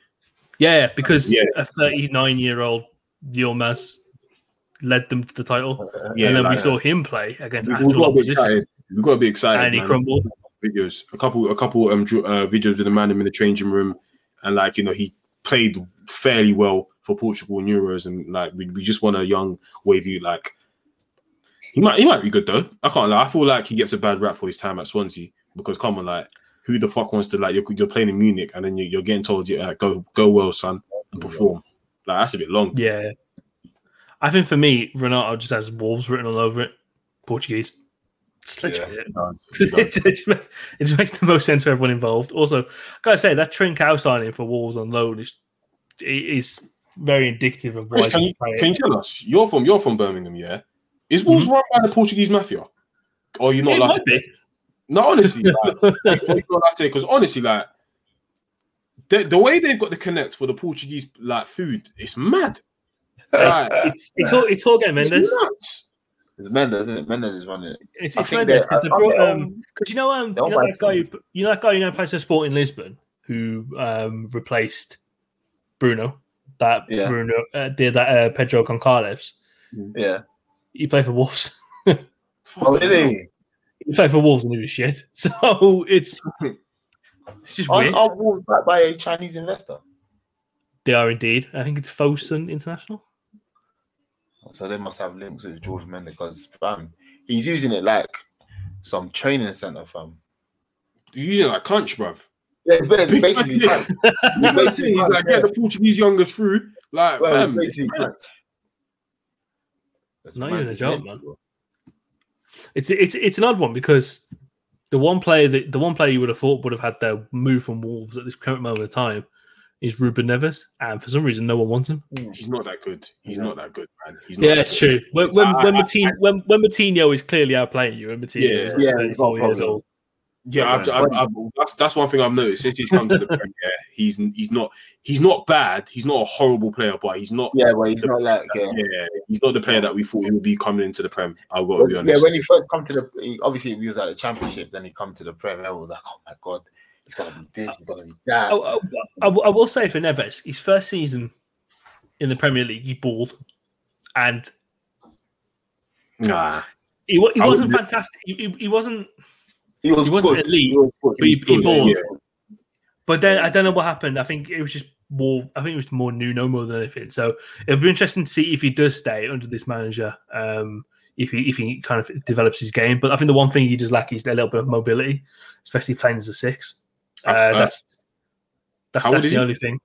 Yeah, because Yeah. a 39 year old Yilmaz led them to the title, Yeah, and then we saw him play against we, we actual got a bit opposition, excited. We've got to be excited. and he crumbled. videos, a couple, a couple um uh, videos with the man in the changing room, and like you know he played fairly well for Portugal and Euros, and like we, we just want a young wavy like he might he might be good though. I can't lie. I feel like he gets a bad rap for his time at Swansea because come on, like who the fuck wants to like you're, you're playing in Munich and then you're, you're getting told you uh, go go well, son, and perform. Like that's a bit long. Yeah, I think for me, Renato just has Wolves written all over it. Portuguese. Just literally it. it, just, it just makes, it just makes the most sense for everyone involved. Also, I gotta say that Trincao signing for Wolves on loan is is very indicative of why Chris, can you can you tell us? You're from you're from Birmingham, yeah? Is Wolves run by the Portuguese mafia? Or you're not it allowed might to be. No, honestly, like, because honestly, like the, the way they've got the connect for the Portuguese like food, it's mad. Like, it's it's all it's all game it's Mendes. nuts. It's Mendes, isn't it? Mendes is running it. It's, I it's think Mendes because they I- I brought um because you know um they'll you know buy that guy who, you know that guy who now plays for Sporting Lisbon who um replaced Bruno that Yeah. Bruno uh, did that uh, Pedro Goncalves. Yeah. He played for Wolves. *laughs* Oh, really? he played for Wolves and he was shit. *laughs* So it's it's just Aren't, weird. aren't Wolves backed by a Chinese investor? They are indeed. I think it's Fosun International. So they must have links with George Mendes because fam, he's using it like some training center, fam. You're using it like crunch, bruv. Yeah, but it's basically, Yeah. *laughs* like, basically He's like, get the Portuguese youngers through. Like, well, fam, it's it's basically mad. That's Not even a it's man. mental. It's it's it's an odd one because the one player that the one player you would have thought would have had their move from Wolves at this current moment of time is Ruben Neves, and for some reason no one wants him. He's not that good. He's not that good, man. Yeah, that it's good. true. When when I- when, I- Martin, when when Moutinho is clearly outplaying you, and Moutinho Yeah. is Yeah, it's not 34 years old. Yeah, I've, I've, I've, that's that's one thing I've noticed since he's come to the *laughs* Premier. He's he's not he's not bad. He's not a horrible player, but he's not. Yeah, well, he's not like yeah. Yeah, he's not the player that we thought he would be coming into the Prem. I've got to be honest. Yeah, when he first come to the, he, obviously he was at the championship. Then he come to the Prem. I was like, oh my god, it's gonna be this, it's gonna be that. Oh, oh, I, I, I will- I will say for Neves, his first season in the Premier League, he balled, and nah, he, he wasn't would- fantastic. He, he, he wasn't he was he wasn't good. elite, He was but he, he balled. yeah. But then I don't know what happened. I think it was just more. I think it was more Nuno more than anything. So it'll be interesting to see if he does stay under this manager. Um, if he if he kind of develops his game. But I think the one thing he does lack is a little bit of mobility, especially playing as a six. Uh, that's that's, that's the he? only thing.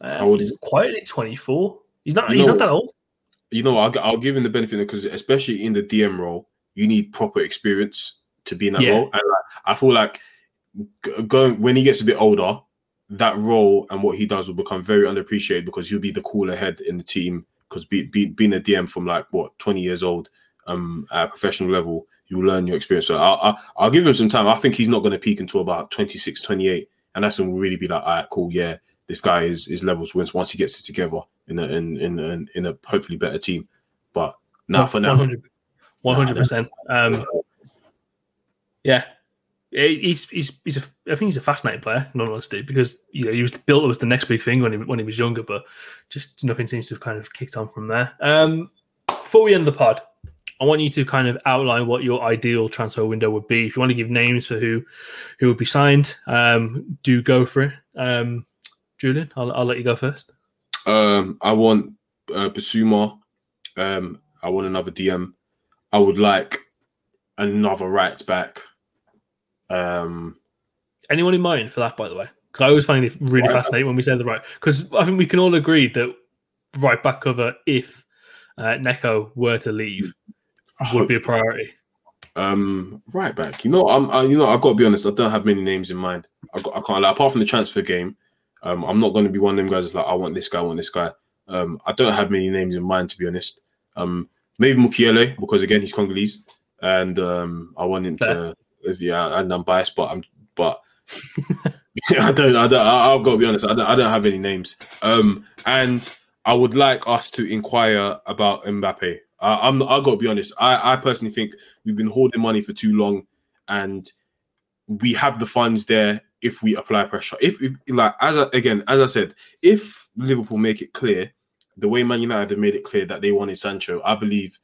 Uh, How old he's is quietly twenty four. He's not. You he's know- not that old. you know, I'll, I'll give him the benefit because especially in the DM role, you need proper experience to be in that Yeah. role. And like, I feel like going when he gets a bit older, that role and what he does will become very underappreciated because he'll be the cooler head in the team. Because be, be, being a DM from like what twenty years old, um, at a professional level, you'll learn your experience. So I'll, I'll, I'll give him some time. I think he's not going to peak until about 26, 28. And that's when we'll really be like, all right, cool. Yeah, this guy is, is levels wins once he gets it together in a, in, in, in, in a hopefully better team. But now for now, 100 percent. Um, yeah, he's he's he's a, I think he's a fascinating player, in all honesty, because you know he was built as the next big thing when he when he was younger, but just nothing seems to have kind of kicked on from there. Um, before we end the pod, I want you to kind of outline what your ideal transfer window would be. If you want to give names for who who would be signed, um, do go for it. Um, Julian, I'll, I'll let you go first. Um, I want uh, Bissouma. Um, I want another DM. I would like another right back. Um, Anyone in mind for that, by the way? Because I always find it really Right. fascinating when we say the right. Because I think we can all agree that right back cover, if uh, Neco were to leave, would be a priority. Um, right back. You know, I'm. I, you know, I've got to be honest. I don't have many names in mind. I, got, I can't. Like, apart from the transfer game, um, I'm not going to be one of them guys. That's like, I want this guy. I want this guy. Um, I don't have many names in mind to be honest. Um, maybe Mukiele because again he's Congolese, and um, I want him to. Yeah, and I'm biased, but I'm. But *laughs* I don't. I don't. I, I've got to be honest. I don't, I don't have any names. Um, and I would like us to inquire about Mbappe. I, I'm. I got to be honest. I, I personally think we've been hoarding money for too long, and we have the funds there if we apply pressure. If, if like as I, again as I said, if Liverpool make it clear the way Man United have made it clear that they wanted Sancho, I believe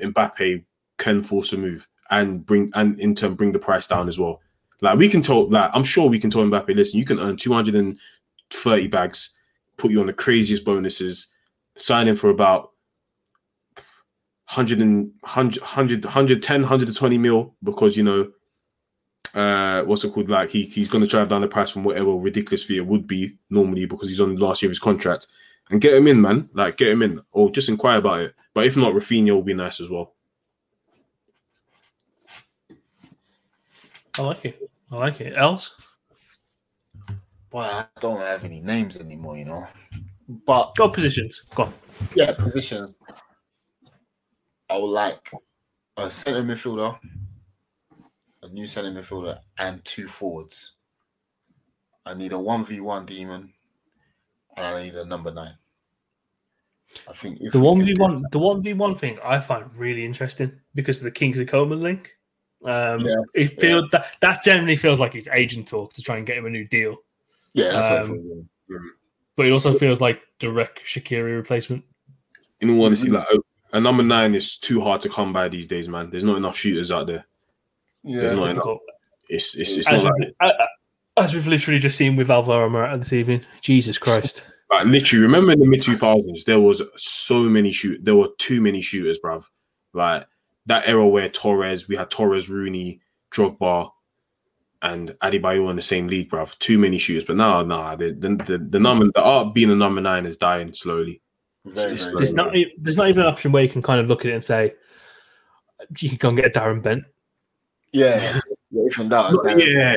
Mbappe can force a move and bring and in turn bring the price down as well. Like we can tell, like I'm sure we can tell Mbappe, listen, you can earn 230 bags, put you on the craziest bonuses, sign in for about 100 and 100, 100 110, 120 mil because you know uh what's it called? Like he he's gonna drive down the price from whatever ridiculous fee it would be normally because he's on the last year of his contract. And get him in, man. Like get him in. Or just inquire about it. But if not, Raphinha will be nice as well. I like it. I like it. Else? Boy, I don't have any names anymore, you know. But Go positions. Go on. yeah, positions. I would like a centre midfielder, a new centre midfielder, and two forwards. I need a one v one demon, and I need a number nine. I think if The one v one, the one v one thing, I find really interesting because of the Kingsley Coman link. Um, Yeah, it feels that that generally feels like it's agent talk to try and get him a new deal, yeah, that's what um, yeah. but it also feels like direct Shaqiri replacement. In all honesty, like a, a number nine is too hard to come by these days, man. There's not enough shooters out there. Yeah, There's not. Difficult. It's it's, it's As, not we've, like, uh, uh, as we've literally just seen with Alvaro Morata this evening. Jesus Christ! *laughs* like literally. Remember in the mid two thousands, there was so many shoot. There were too many shooters, bruv. Like that era where Torres, we had Torres, Rooney, Drogba, and Adebayor in the same league, bruv. Too many shooters. But now, nah, the the, the, the number the art of being a number nine is dying slowly. very, very There's not there's not even an option where you can kind of look at it and say you can go and get a Darren Bent. yeah, *laughs* yeah, even that. Not- yeah,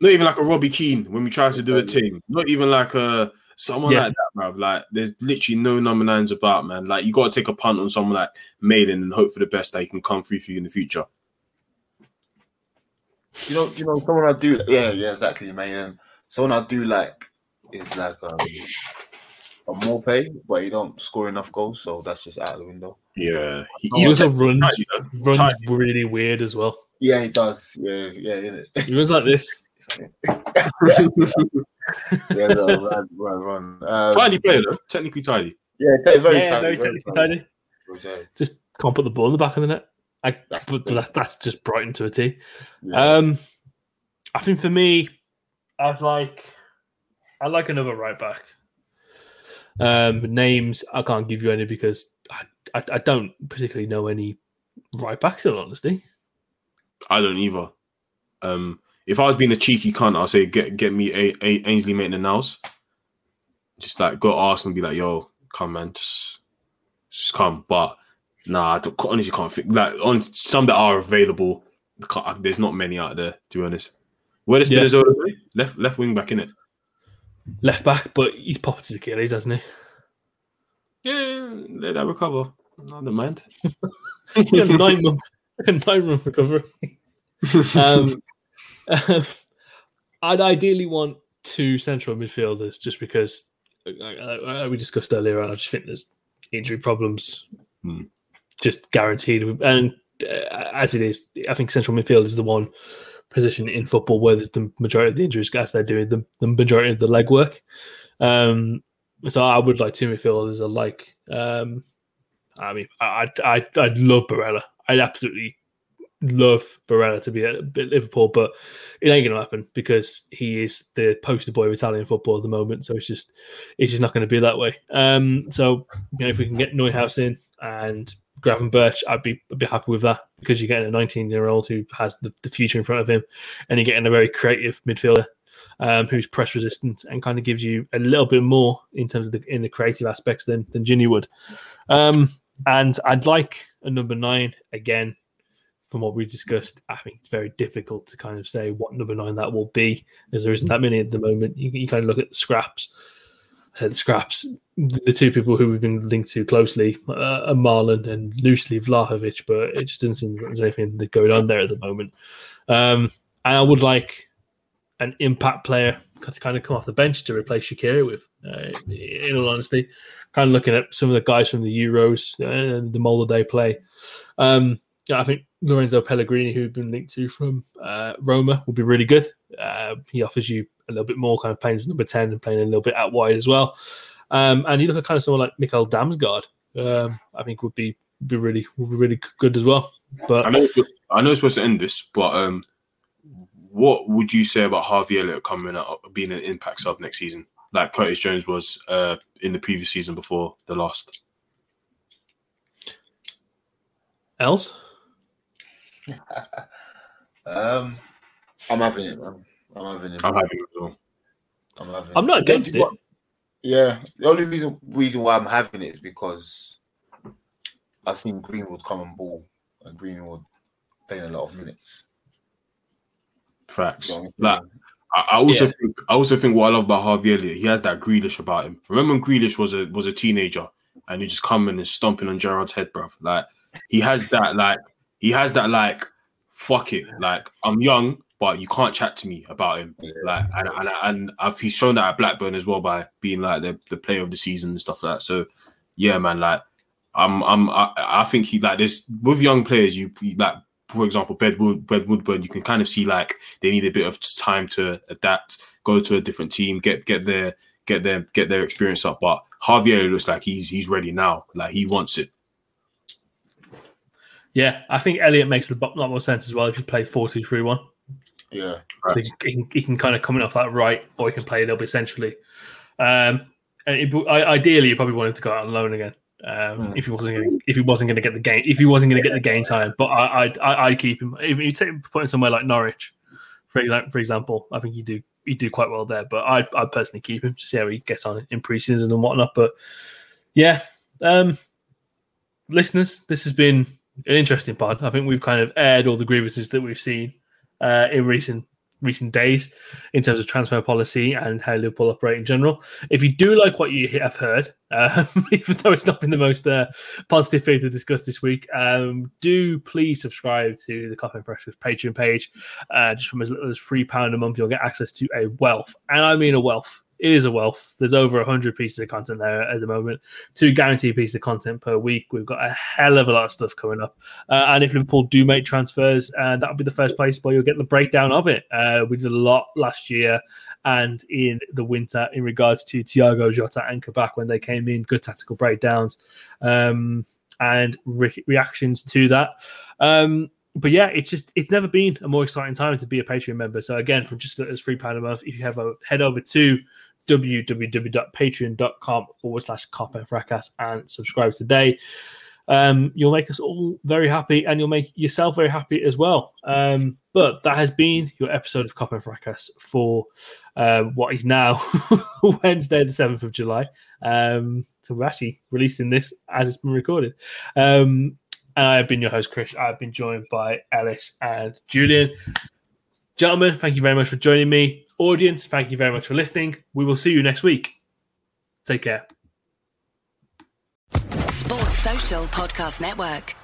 not even like a Robbie Keane when we try to do a team. Not even like a someone Yeah. like that, bruv. Like there's literally no number nines about, man. Like you got to take a punt on someone like Maiden and hope for the best that he can come through for you in the future. You know, you know, someone I do. Yeah, yeah, exactly, man. And someone I do like is like um, a Maupay, but he don't score enough goals, so that's just out of the window. Yeah, he, He also also runs you know. runs tight. really weird as well. Yeah, he does. Yeah, yeah, innit? He runs like this. *laughs* *laughs* yeah, no, run, run, run. Um, tidy player though, technically tidy. yeah, very yeah, tidy, very very technically tidy. tidy. Very. Just can't put the ball in the back of the net. I, That's but that, that's just Brighton to a T. Yeah. Um, I think for me, I'd like I like another right back. Um, names I can't give you any because I, I, I don't particularly know any right backs. In honesty, I don't either. Um, if I was being a cheeky cunt, I'll say get get me a, a Ainsley Maitland Niles. Just like go ask and be like, yo, come man, just just come. But nah, I don't, honestly can't think like on some that are available. There's not many out there, to be honest. Where does Yeah. Spinazzola play? Left left wing back in it. left back, but he's popped his Achilles, hasn't he? Yeah, let that recover. I don't mind. *laughs* Nine month *laughs* nine run recovery. *laughs* um, I'd ideally want two central midfielders just because uh, we discussed earlier. I just think there's injury problems Hmm. just guaranteed. And uh, as it is, I think central midfield is the one position in football where there's the majority of the injuries, guys, they're doing the, the majority of the legwork. Um, so I would like two midfielders. I like. Um, I mean, I I I'd love Barella. I'd absolutely love Barella to be at Liverpool, but it ain't going to happen because he is the poster boy of Italian football at the moment. So it's just it's just not going to be that way. Um, so you know, if we can get Neuhaus in and Gravenberch, I'd be I'd be happy with that because you're getting a 19 year old who has the, the future in front of him, and you're getting a very creative midfielder um, who's press resistant and kind of gives you a little bit more in terms of the in the creative aspects than than Ginny would. Um, and I'd like a number nine again. From what we discussed, I think it's very difficult to kind of say what number nine that will be, as there isn't that many at the moment. You, you kind of look at the scraps. I said the scraps. The two people who we've been linked to closely uh, are Malen and loosely Vlahovic, but it just doesn't seem there's anything going on there at the moment. Um, and I would like an impact player to kind of come off the bench to replace Shaqiri with. Uh, in all honesty, kind of looking at some of the guys from the Euros and the mold they play. Um, yeah, I think Lorenzo Pellegrini, who've been linked to from uh, Roma, will be really good. Uh, he offers you a little bit more kind of playing as number 10 and playing a little bit out wide as well. Um, and you look at kind of someone like Mikkel Damsgaard, um, I think would be be really would be really good as well. But I know I know it's supposed to end this, but um, what would you say about Harvey Elliott coming out being an impact sub next season, like Curtis Jones was uh, in the previous season before the last? else? Um, I'm having it, man. I'm having it. I'm having it well. I'm having I'm it. not against it. Yeah, the only reason reason why I'm having it is because I've seen Greenwood come and ball, and Greenwood playing a lot of minutes. Facts. So I'm Like, I I also Yeah. think I also think what I love about Harvey Elliott, he has that Grealish about him. Remember when Grealish was a was a teenager and he just coming and stomping on Gerrard's head, bruv. Like he has that like he has that like fuck it. Like I'm young, but you can't chat to me about him. Yeah. Like and and, and I've, he's shown that at Blackburn as well by being like the, the player of the season and stuff like that. So yeah, man, like I'm I'm I, I think he like this with young players, you, like for example, Bedwood, Ben Woodburn, you can kind of see like they need a bit of time to adapt, go to a different team, get get their get their get their experience up. But Javier looks like he's he's ready now. Like he wants it. Yeah, I think Elliott makes a lot more sense as well if you play 4 2 3 1. yeah, So he, can, he can kind of come in off that right, or he can play a little bit centrally. Um, and it, I, ideally, you probably want him to go out on loan again um, Hmm. if he wasn't gonna, if he wasn't going to get the game if he wasn't going to get the game time. But I I'd, I I'd keep him if you take put him somewhere like Norwich, for example. For example, I think you do you do quite well there. But I I personally keep him to see how he gets on in preseason and whatnot. But yeah, um, listeners, this has been an interesting pod. I think we've kind of aired all the grievances that we've seen uh, in recent recent days in terms of transfer policy and how Liverpool operate in general. If you do like what you have heard, um, *laughs* even though it's not been the most uh, positive thing to discuss this week, um, do please subscribe to the Coffee and Breakfast Patreon page. Uh, just from as little as three pound a month, you'll get access to a wealth, and I mean a wealth. It is a wealth. There's over hundred pieces of content there at the moment. Two guaranteed pieces of content per week. We've got a hell of a lot of stuff coming up. Uh, and if Liverpool do make transfers, uh, that'll be the first place where you'll get the breakdown of it. Uh, we did a lot last year and in the winter in regards to Thiago Jota and Kabak when they came in. Good tactical breakdowns um, and re- reactions to that. Um, but yeah, it's just it's never been a more exciting time to be a Patreon member. So again, from just as three pound a month, if you have a head over to www.patreon.com forward slash cop and fracas and subscribe today um, you'll make us all very happy and you'll make yourself very happy as well. Um, but that has been your episode of Cop and Fracas for uh, what is now *laughs* Wednesday, the 7th of July. Um, so we're actually releasing this as it's been recorded. Um, and I've been your host, Chris. I've been joined by Alice and Julian. Gentlemen, thank you very much for joining me. Audience, thank you very much for listening. We will see you next week. Take care. Sports Social Podcast Network.